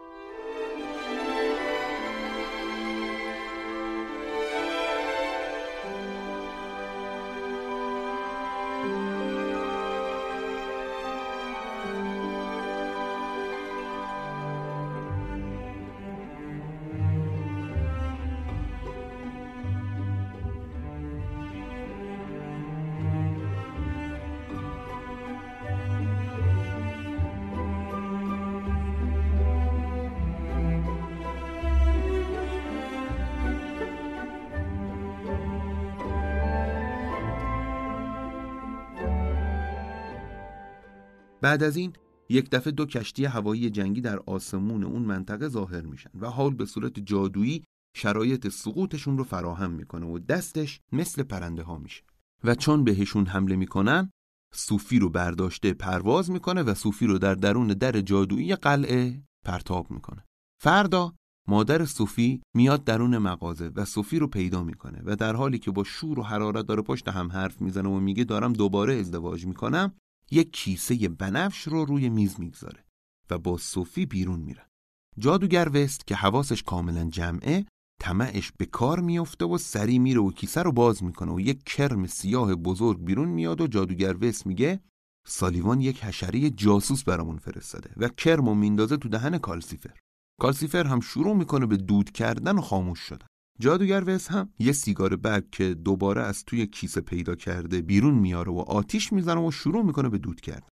Speaker 2: بعد از این یک دفعه دو کشتی هوایی جنگی در آسمون اون منطقه ظاهر میشن و حال به صورت جادویی شرایط سقوطشون رو فراهم می‌کنه و دستش مثل پرنده ها میشه. و چون بهشون حمله می‌کنن صوفی رو برداشته پرواز می‌کنه و صوفی رو در درون در جادویی قلعه پرتاب می‌کنه. فردا مادر صوفی میاد درون مغازه و صوفی رو پیدا می‌کنه و در حالی که با شور و حرارت داره پشت هم حرف می‌زنه و میگه دارم دوباره ازدواج می‌کنم یک کیسه بنفش رو روی میز می‌گذاره و با صوفی بیرون میره. جادوگر وست که حواسش کاملا جمعه طمعش به کار میفته و سری میره و کیسه رو باز می‌کنه و یک کرم سیاه بزرگ بیرون میاد و جادوگر وست میگه سالیوان یک حشره جاسوس برامون فرستاده و کرم و میندازه تو دهن کالسیفر کالسیفر هم شروع می‌کنه به دود کردن و خاموش شدن جادوگر وس هم یه سیگار برگ که دوباره از توی کیسه پیدا کرده بیرون میاره و آتیش می‌زنه و شروع می‌کنه به دود کرد.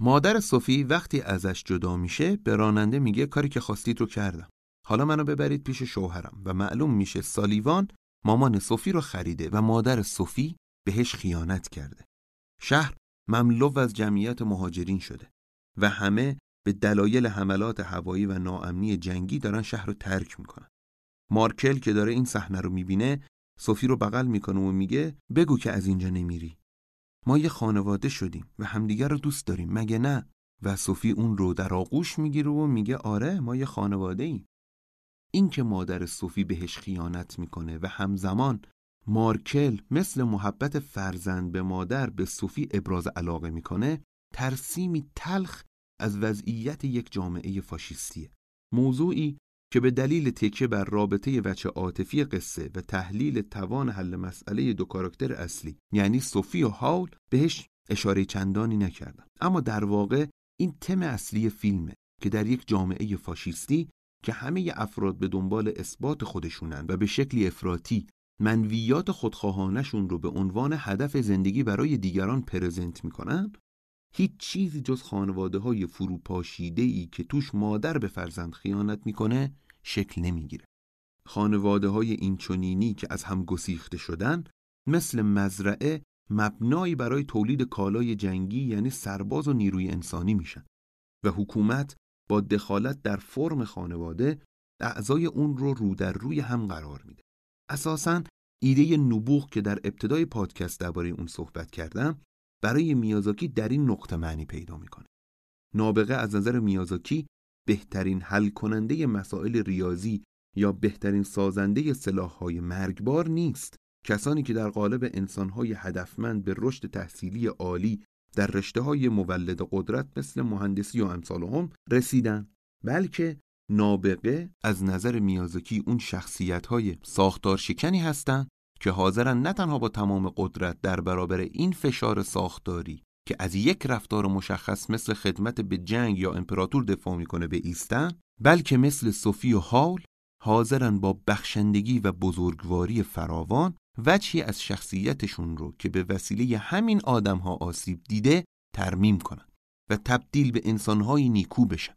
Speaker 2: مادر صوفی وقتی ازش جدا میشه به راننده میگه کاری که خواستید رو کردم. حالا منو ببرید پیش شوهرم و معلوم میشه سالیوان مامان صوفی رو خریده و مادر صوفی بهش خیانت کرده. شهر مملو از جمعیت مهاجرین شده و همه به دلایل حملات هوایی و ناامنی جنگی دارن شهر رو ترک می‌کنن. مارکل که داره این صحنه رو می‌بینه صوفی رو بغل می‌کنه و میگه بگو که از اینجا نمیری. ما یه خانواده شدیم و همدیگر رو دوست داریم مگه نه؟ و صوفی اون رو در آغوش می‌گیره و میگه آره ما یه خانواده ایم. این که مادر صوفی بهش خیانت می‌کنه و همزمان مارکل مثل محبت فرزند به مادر به صوفی ابراز علاقه می‌کنه ترسیمی تلخ از وضعیت یک جامعه فاشیستیه. موضوعی که به دلیل تکیه بر رابطه وچه عاطفی قصه و تحلیل توان حل مسئله دو کاراکتر اصلی یعنی صوفی و هاول بهش اشاره چندانی نکردم. اما در واقع این تم اصلی فیلمه که در یک جامعه فاشیستی که همه افراد به دنبال اثبات خودشونن و به شکلی افراطی منویات خودخواهانشون رو به عنوان هدف زندگی برای دیگران پرزنت می‌کنن هیچ چیزی جز خانواده های فروپاشیده ای که توش مادر به فرزند خیانت می‌کنه شکل نمی‌گیره. خانواده های اینچنینی که از هم گسیخته شدن مثل مزرعه مبنایی برای تولید کالای جنگی یعنی سرباز و نیروی انسانی میشن و حکومت با دخالت در فرم خانواده اعضای اون رو رو در روی هم قرار میده. اساساً ایده نبوغ که در ابتدای پادکست درباره اون صحبت کردم برای میازاکی در این نقطه معنی پیدا می‌کنه. نابغه از نظر میازاکی بهترین حل کننده مسائل ریاضی یا بهترین سازنده سلاحهای مرگبار نیست. کسانی که در قالب انسانهای هدفمند به رشد تحصیلی عالی در رشته های مولد قدرت مثل مهندسی و امثال هم رسیدن بلکه نابغه از نظر میازاکی اون شخصیت های ساختار شکنی هستند که حاضرن نه تنها با تمام قدرت در برابر این فشار ساختاری که از یک رفتار مشخص مثل خدمت به جنگ یا امپراتور دفاع می‌کنه به ایستن بلکه مثل صوفی و حال حاضرن با بخشندگی و بزرگواری فراوان وجهی از شخصیتشون رو که به وسیله همین آدمها آسیب دیده ترمیم کنن و تبدیل به انسانهای نیکو بشن.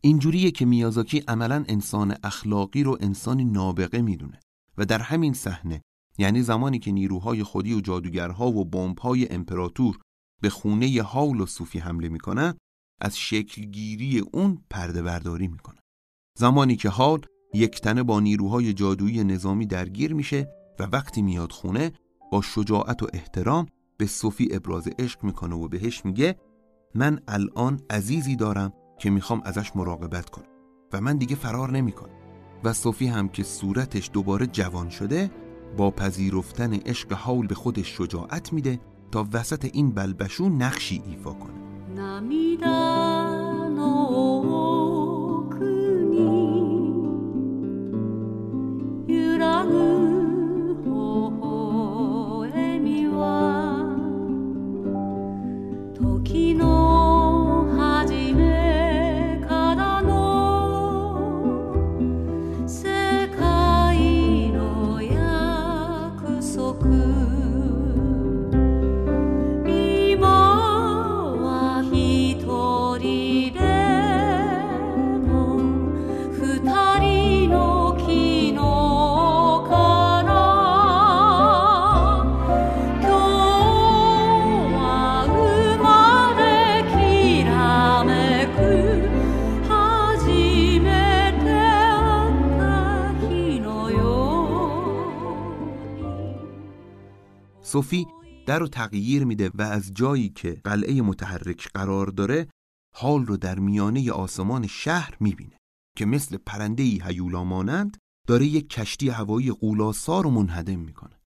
Speaker 2: اینجوریه که میازاکی عملا انسان اخلاقی رو انسانی نابغه می‌دونه و در همین صحنه یعنی زمانی که نیروهای خودی و جادوگرها و بمب‌های امپراتور به خونه هاول و صوفی حمله می‌کنن از شکلگیری اون پرده برداری می‌کنن زمانی که هال یک تنه با نیروهای جادویی نظامی درگیر میشه و وقتی میاد خونه با شجاعت و احترام به صوفی ابراز عشق می‌کنه و بهش میگه من الان عزیزی دارم که می‌خوام ازش مراقبت کنم و من دیگه فرار نمی‌کنم. و صوفی هم که صورتش دوباره جوان شده با پذیرفتن عشق حول به خودش شجاعت میده تا وسط این بلبشو نقشی ایفا کنه. صوفی در رو تغییر میده و از جایی که قلعه متحرک قرار داره حال رو در میانه آسمان شهر می‌بینه که مثل پرنده هیولا مانند داره یک کشتی هوایی قولاسا رو منهدم می‌کنه.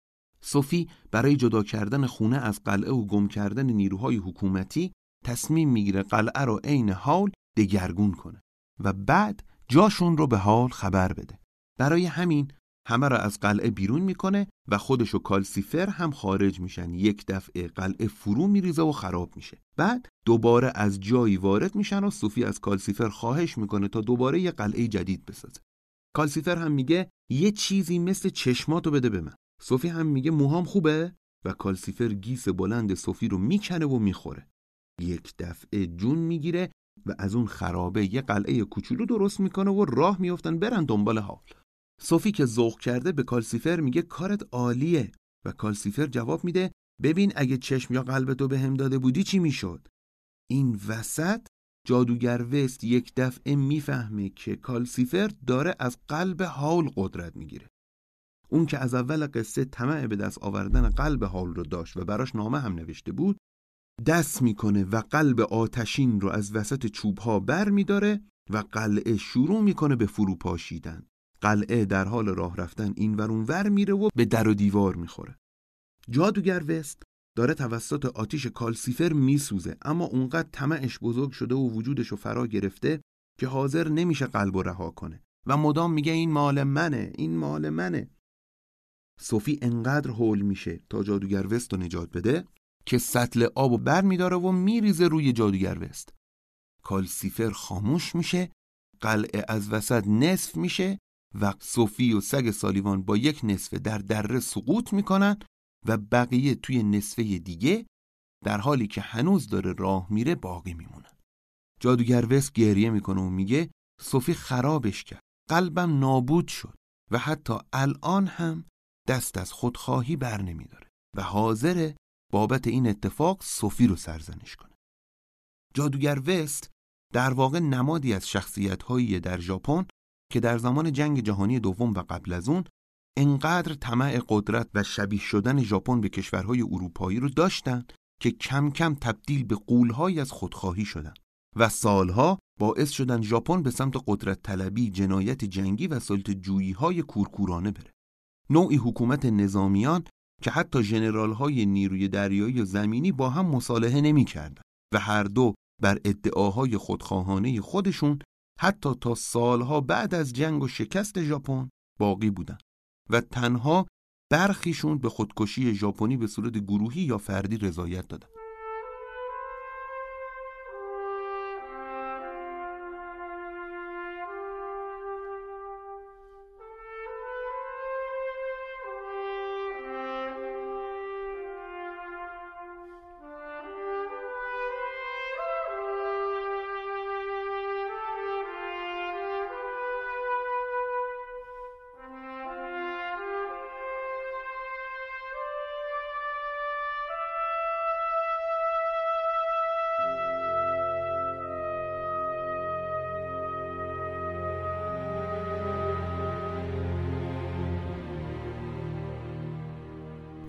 Speaker 2: صوفی برای جدا کردن خونه از قلعه و گم کردن نیروهای حکومتی تصمیم می‌گیره قلعه رو عین حال دگرگون کنه و بعد جاشون رو به حال خبر بده. برای همین همه را از قلعه بیرون می‌کنه و خودش و کالسیفر هم خارج میشن. یک دفعه قلعه فرو میریزه و خراب میشه. بعد دوباره از جایی وارد میشن و سوفی از کالسیفر خواهش می‌کنه تا دوباره یه قلعه جدید بسازه. کالسیفر هم میگه یه چیزی مثل چشماتو بده به من. سوفی هم میگه موهام خوبه؟ و کالسیفر گیس بلند سوفی رو می‌کنه و می‌خوره. یک دفعه جون می‌گیره و از اون خرابه یه قلعه کوچولو درست می‌کنه و راه میافتن برن دنبال حال. صوفی که ذوق کرده به کالسیفر میگه کارت عالیه. و کالسیفر جواب میده ببین اگه چشم یا قلب تو به هم داده بودی چی می‌شد؟ این وسط جادوگر وست یک دفعه می‌فهمه که کالسیفر داره از قلب حال قدرت می‌گیره. اون که از اول قصه طمع به دست آوردن قلب حال رو داشت و براش نامه هم نوشته بود دست می‌کنه و قلب آتشین رو از وسط چوب ها بر میداره و قلعه شروع می‌کنه به فرو پاشیدن قلعه در حال راه رفتن این ور ور میره و به در و دیوار می‌خوره. جادوگر وست داره توسط آتیش کالسیفر میسوزه اما اونقدر طمعش بزرگ شده و وجودش فرا گرفته که حاضر نمیشه قلب و رها کنه. و مدام میگه این مال منه این مال منه. صوفی انقدر هول میشه تا جادوگر وست رو نجات بده که سطل آب و بر میداره و میریزه روی جادوگر وست. کالسیفر خاموش میشه قلعه از وسط نصف میشه و صوفی و سگ سالیوان با یک نصفه در دره سقوط می‌کنن و بقیه توی نصفه دیگه در حالی که هنوز داره راه میره باقی میمونن. جادوگر وس گریه می‌کنه و میگه صوفی خرابش کرد. قلبم نابود شد و حتی الان هم دست از خودخواهی بر نمیداره و حاضره بابت این اتفاق صوفی رو سرزنش کنه. جادوگر وست در واقع نمادی از شخصیت در ژاپن که در زمان جنگ جهانی دوم و قبل از اون انقدر طمع قدرت و شبیه شدن ژاپن به کشورهای اروپایی رو داشتن که کم کم تبدیل به قولهایی از خودخواهی شدن و سالها باعث شدن ژاپن به سمت قدرت طلبی، جنایت جنگی و سلط جویی های کورکورانه بره. نوعی حکومت نظامیان که حتی جنرال های نیروی دریایی و زمینی با هم مصالحه نمی کردن و هر دو بر ادعاهای خودخواهانه خودشون حتی تا سالها بعد از جنگ و شکست ژاپن باقی بودن و تنها برخیشون به خودکشی ژاپنی به صورت گروهی یا فردی رضایت دادن.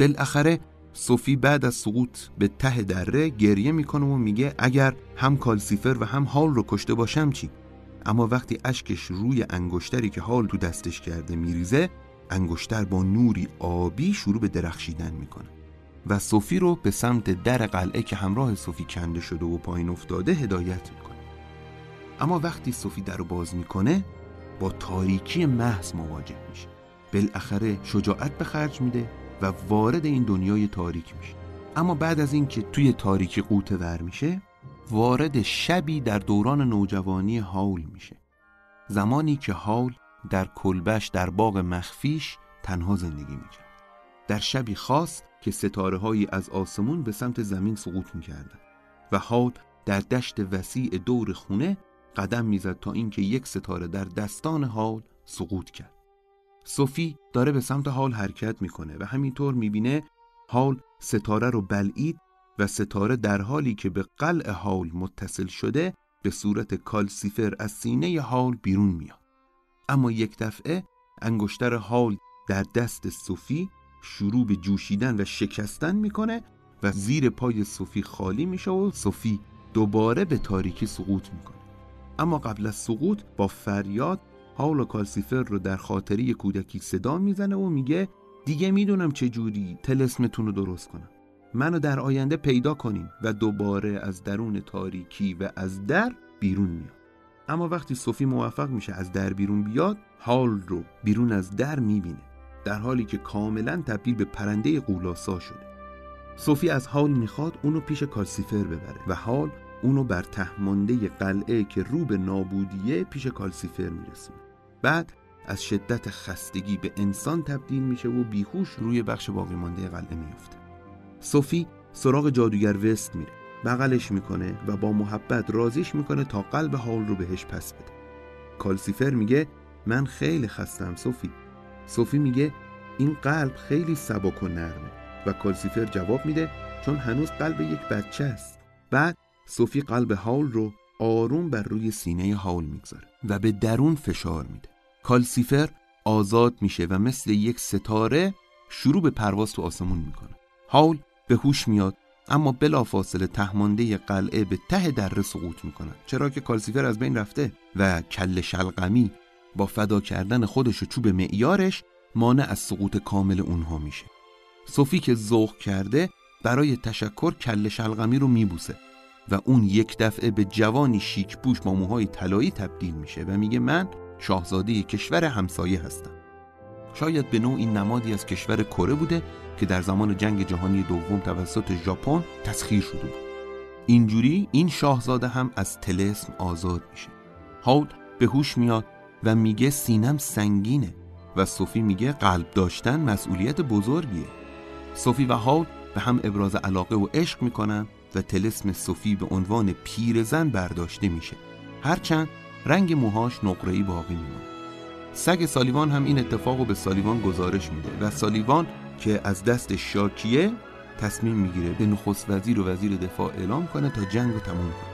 Speaker 2: بالاخره صوفی بعد از سقوط به ته دره گریه می‌کنه و میگه اگر هم کالسیفر و هم حال رو کشته باشم چی؟ اما وقتی اشکش روی انگشتری که حال تو دستش کرده میریزه انگشتر با نوری آبی شروع به درخشیدن می‌کنه و صوفی رو به سمت در قلعه که همراه صوفی کنده شده و پایین افتاده هدایت می‌کنه اما وقتی صوفی در رو باز می‌کنه با تاریکی محض مواجه میشه بالاخره شجاعت به خرج میده و وارد این دنیای تاریک میشه. اما بعد از اینکه توی تاریکی قوطه ور میشه وارد شبی در دوران نوجوانی هاول میشه. زمانی که هاول در کلبش در باغ مخفیش تنها زندگی می‌کرد. در شبی خاص که ستاره هایی از آسمون به سمت زمین سقوط می‌کردن و هاول در دشت وسیع دور خونه قدم می‌زد تا اینکه یک ستاره در دستان هاول سقوط کرد. صوفی داره به سمت هال حرکت می‌کنه و همینطور می‌بینه هال ستاره رو بلعید و ستاره در حالی که به قلع هال متصل شده به صورت کالسیفر از سینه هال بیرون میاد. اما یک دفعه انگشتر هال در دست صوفی شروع به جوشیدن و شکستن می‌کنه و زیر پای صوفی خالی میشه و صوفی دوباره به تاریکی سقوط می‌کنه. اما قبل از سقوط با فریاد هاول و کالسیفر رو در خاطری کودکی صدا می‌زنه و میگه دیگه می‌دونم چه جوری تلسمتون رو درست کنم. منو در آینده پیدا کنین و دوباره از درون تاریکی و از در بیرون میاد اما وقتی صوفی موفق میشه از در بیرون بیاد هال رو بیرون از در می‌بینه در حالی که کاملا تبدیل به پرنده قولاسا شده. صوفی از هال می‌خواد اونو پیش کالسیفر ببره و هال اونو بر تهمانده قلعه که رو به نابودیه پیش کالسیفر میرسونه. بعد از شدت خستگی به انسان تبدیل میشه و بیهوش روی بخش باقی مانده قلعه میفته. صوفی سراغ جادوگر وست میره. بغلش می‌کنه و با محبت رازیش می‌کنه تا قلب حال رو بهش پس بده. کالسیفر میگه من خیلی خستم صوفی صوفی میگه این قلب خیلی سبک و نرمه. و کالسیفر جواب میده چون هنوز قلب یک بچه است. بعد صوفی قلب هاول رو آروم بر روی سینه هاول می‌گذاره. و به درون فشار میده. کالسیفر آزاد میشه و مثل یک ستاره شروع به پرواز تو آسمون می‌کنه. هاول به هوش میاد اما بلافاصله تهمانده قلعه به ته دره سقوط می‌کنه چرا که کالسیفر از بین رفته و کل شلقمی با فدا کردن خودش و چوب معیارش مانع از سقوط کامل اونها میشه. صوفی که ذوق کرده برای تشکر کل شلقمی رو میبوسه. و اون یک دفعه به جوانی شیک پوش با موهای طلایی تبدیل میشه و میگه من شاهزاده کشور همسایه هستم. شاید به نوعی نمادی از کشور کره بوده که در زمان جنگ جهانی دوم توسط ژاپن تسخیر شده بود. اینجوری این شاهزاده هم از تلسم آزاد میشه. هاول به هوش میاد و میگه سینم سنگینه و صوفی میگه قلب داشتن مسئولیت بزرگیه. صوفی و هاول به هم ابراز علاقه و عشق می‌کنن و تلسم صوفی به عنوان پیرزن برداشته میشه. هرچند رنگ موهاش نقره‌ای باقی میمونه. سگ سالیوان هم این اتفاق رو به سالیوان گزارش میده و سالیوان که از دست شاکیه تصمیم می‌گیره به نخست وزیر و وزیر دفاع اعلام کنه تا جنگ رو تموم کنه.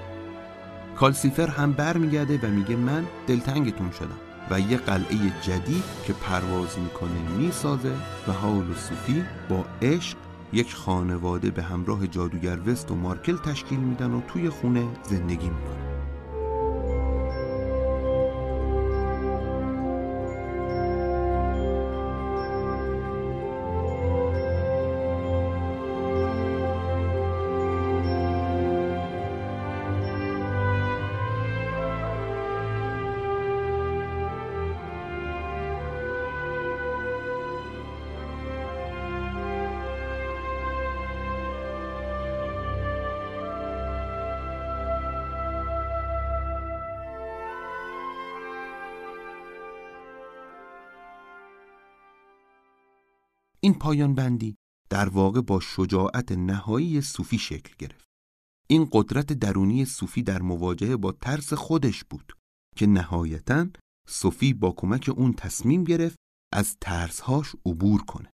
Speaker 2: کالسیفر هم برمیگرده و میگه من دلتنگتون شدم و یه قلعه جدید که پرواز می‌کنه می‌سازه و و صوفی با عشق یک خانواده به همراه جادوگر وست و مارکل تشکیل میدن و توی خونه زندگی می‌کنن. پایان بندی در واقع با شجاعت نهایی صوفی شکل گرفت. این قدرت درونی صوفی در مواجهه با ترس خودش بود که نهایتا صوفی با کمک اون تصمیم گرفت از ترسهاش عبور کنه.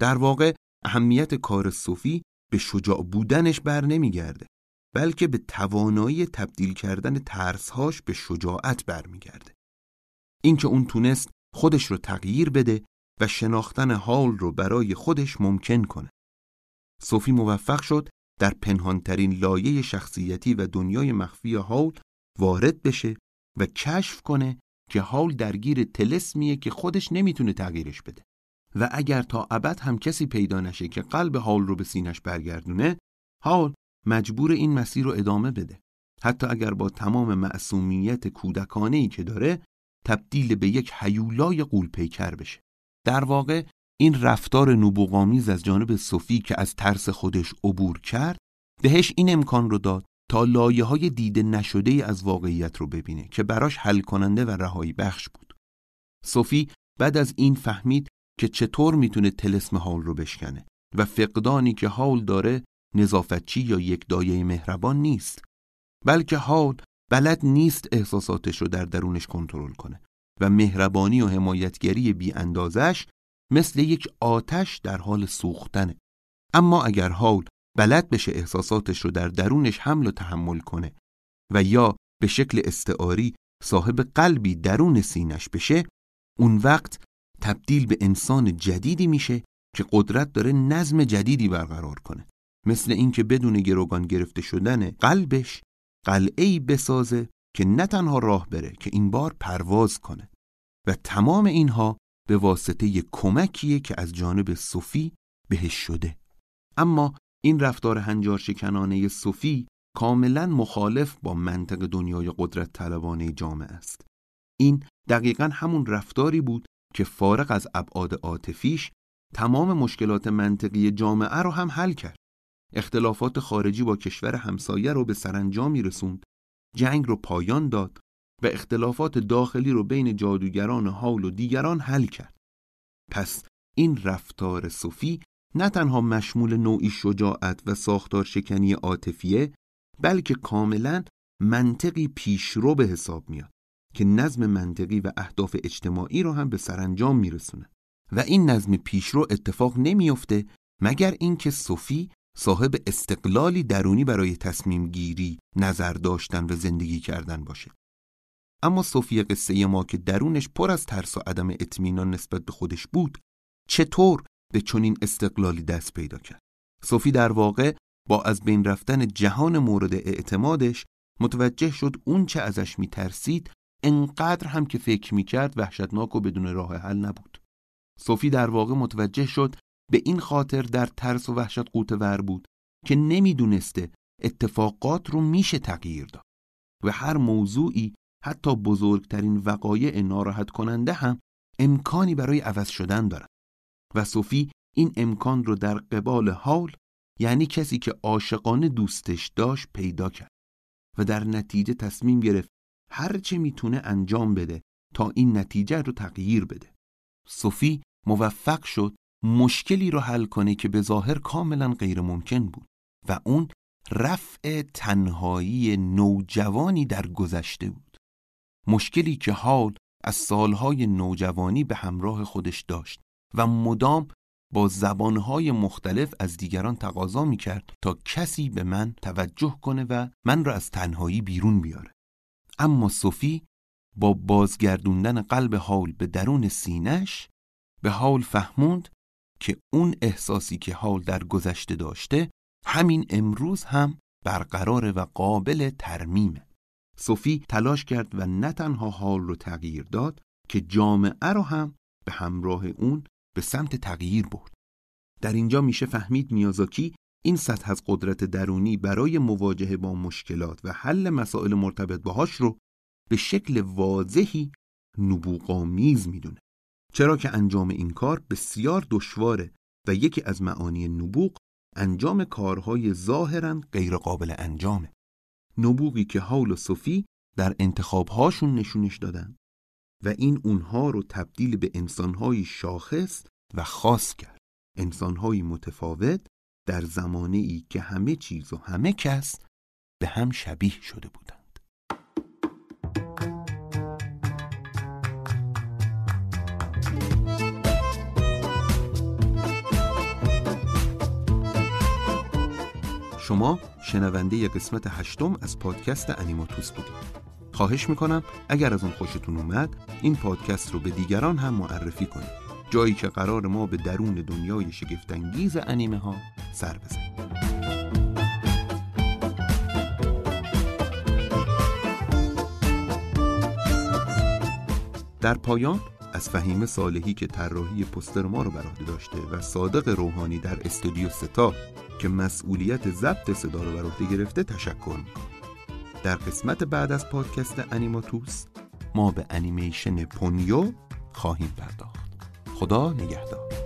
Speaker 2: در واقع اهمیت کار صوفی به شجاع بودنش بر نمیگرده بلکه به توانایی تبدیل کردن ترسهاش به شجاعت برمیگرده. اینکه اون تونست خودش رو تغییر بده و شناختن حال رو برای خودش ممکن کنه. صوفی موفق شد در پنهانترین لایه شخصیتی و دنیای مخفی حال وارد بشه و کشف کنه که حال درگیر تلسمیه که خودش نمی‌تونه تغییرش بده. و اگر تا ابد هم کسی پیدا نشه که قلب حال رو به سینش برگردونه حال مجبور این مسیر رو ادامه بده. حتی اگر با تمام معصومیت کودکانه ای که داره تبدیل به یک حیولای قولپیکر بشه. در واقع این رفتار نبوغامیز از جانب صوفی که از ترس خودش عبور کرد بهش این امکان رو داد تا لایه های دیده نشده از واقعیت رو ببینه که براش حل کننده و رهایی بخش بود. صوفی بعد از این فهمید که چطور می‌تونه تلسم حال رو بشکنه و فقدانی که حال داره نظافتچی یا یک دایه مهربان نیست بلکه حال بلد نیست احساساتش رو در درونش کنترل کنه. و مهربانی و حمایتگری بی اندازش مثل یک آتش در حال سوختنه. اما اگر حال بلد بشه احساساتش رو در درونش حمل و تحمل کنه و یا به شکل استعاری صاحب قلبی درون سینش بشه اون وقت تبدیل به انسان جدیدی میشه که قدرت داره نظم جدیدی برقرار کنه. مثل اینکه بدون گروگان گرفته شدن قلبش قلعه‌ای بسازه که نه تنها راه بره که این بار پرواز کنه و تمام اینها به واسطه کمکیه که از جانب صوفی بهش شده. اما این رفتار هنجار شکنانه صوفی کاملا مخالف با منطق دنیای قدرت طلبانه جامعه است. این دقیقا همون رفتاری بود که فارغ از ابعاد عاطفیش تمام مشکلات منطقی جامعه رو هم حل کرد. اختلافات خارجی با کشور همسایه رو به سرانجامی رسوند جنگ رو پایان داد و اختلافات داخلی رو بین جادوگران حال و دیگران حل کرد. پس این رفتار صوفی نه تنها مشمول نوعی شجاعت و ساختار شکنی عاطفیه بلکه کاملا منطقی پیشرو به حساب میاد که نظم منطقی و اهداف اجتماعی رو هم به سرانجام میرسونه. و این نظم پیشرو اتفاق نمیافته مگر اینکه صوفی صاحب استقلالی درونی برای تصمیم گیری نظر داشتن و زندگی کردن باشه. اما صوفی قصه ما که درونش پر از ترس و عدم اطمینان نسبت به خودش بود چطور به چنین استقلالی دست پیدا کرد؟ صوفی در واقع با از بین رفتن جهان مورد اعتمادش متوجه شد اون چه ازش میترسید انقدر هم که فکر می‌کرد وحشتناک و بدون راه حل نبود. صوفی در واقع متوجه شد به این خاطر در ترس و وحشت قوت ور بود که نمی‌دونسته اتفاقات رو میشه تغییر داد و هر موضوعی حتی بزرگترین وقایع ناراحت کننده هم امکانی برای عوض شدن دارد و صوفی این امکان رو در قبال حال یعنی کسی که عاشقانه دوستش داشت پیدا کرد و در نتیجه تصمیم گرفت هر چه می‌تونه انجام بده تا این نتیجه رو تغییر بده. صوفی موفق شد مشکلی رو حل کنه که به ظاهر کاملا غیر ممکن بود و اون رفع تنهایی نوجوانی در گذشته بود. مشکلی که حال از سالهای نوجوانی به همراه خودش داشت و مدام با زبانهای مختلف از دیگران تقاضا می کرد تا کسی به من توجه کنه و من را از تنهایی بیرون بیاره. اما صوفی با بازگردوندن قلب حال به درون سینش به حال فهموند که اون احساسی که حال در گذشته داشته همین امروز هم برقرار و قابل ترمیمه. صوفی تلاش کرد و نه تنها حال رو تغییر داد که جامعه رو هم به همراه اون به سمت تغییر برد. در اینجا میشه فهمید میازاکی این سطح از قدرت درونی برای مواجهه با مشکلات و حل مسائل مرتبط باهاش رو به شکل واضحی نبوغامیز می‌دونه. چرا که انجام این کار بسیار دشواره و یکی از معانی نبوغ انجام کارهای ظاهرا غیرقابل انجامه. نبوغی که حال و صفی در انتخابهاشون نشونش دادن و این اونها رو تبدیل به انسانهایی شاخص و خاص کرد. انسانهایی متفاوت در زمانه ای که همه چیز و همه کس به هم شبیه شده بودند شما شنونده قسمت هشتم از پادکست انیماتوس بودید. خواهش می‌کنم اگر از اون خوشتون اومد این پادکست رو به دیگران هم معرفی کنید. جایی که قرار ما به درون دنیای شگفتانگیز انیمه ها سر بزنیم. در پایان از فهیم صالحی که طراحی پستر ما رو بر عهده داشته و صادق روحانی در استودیو ستا که مسئولیت ضبط صدا رو بر عهده گرفته تشکر. می‌کنم در قسمت بعد از پادکست انیماتوس ما به انیمیشن پونیو خواهیم پرداخت. خدا نگهدار.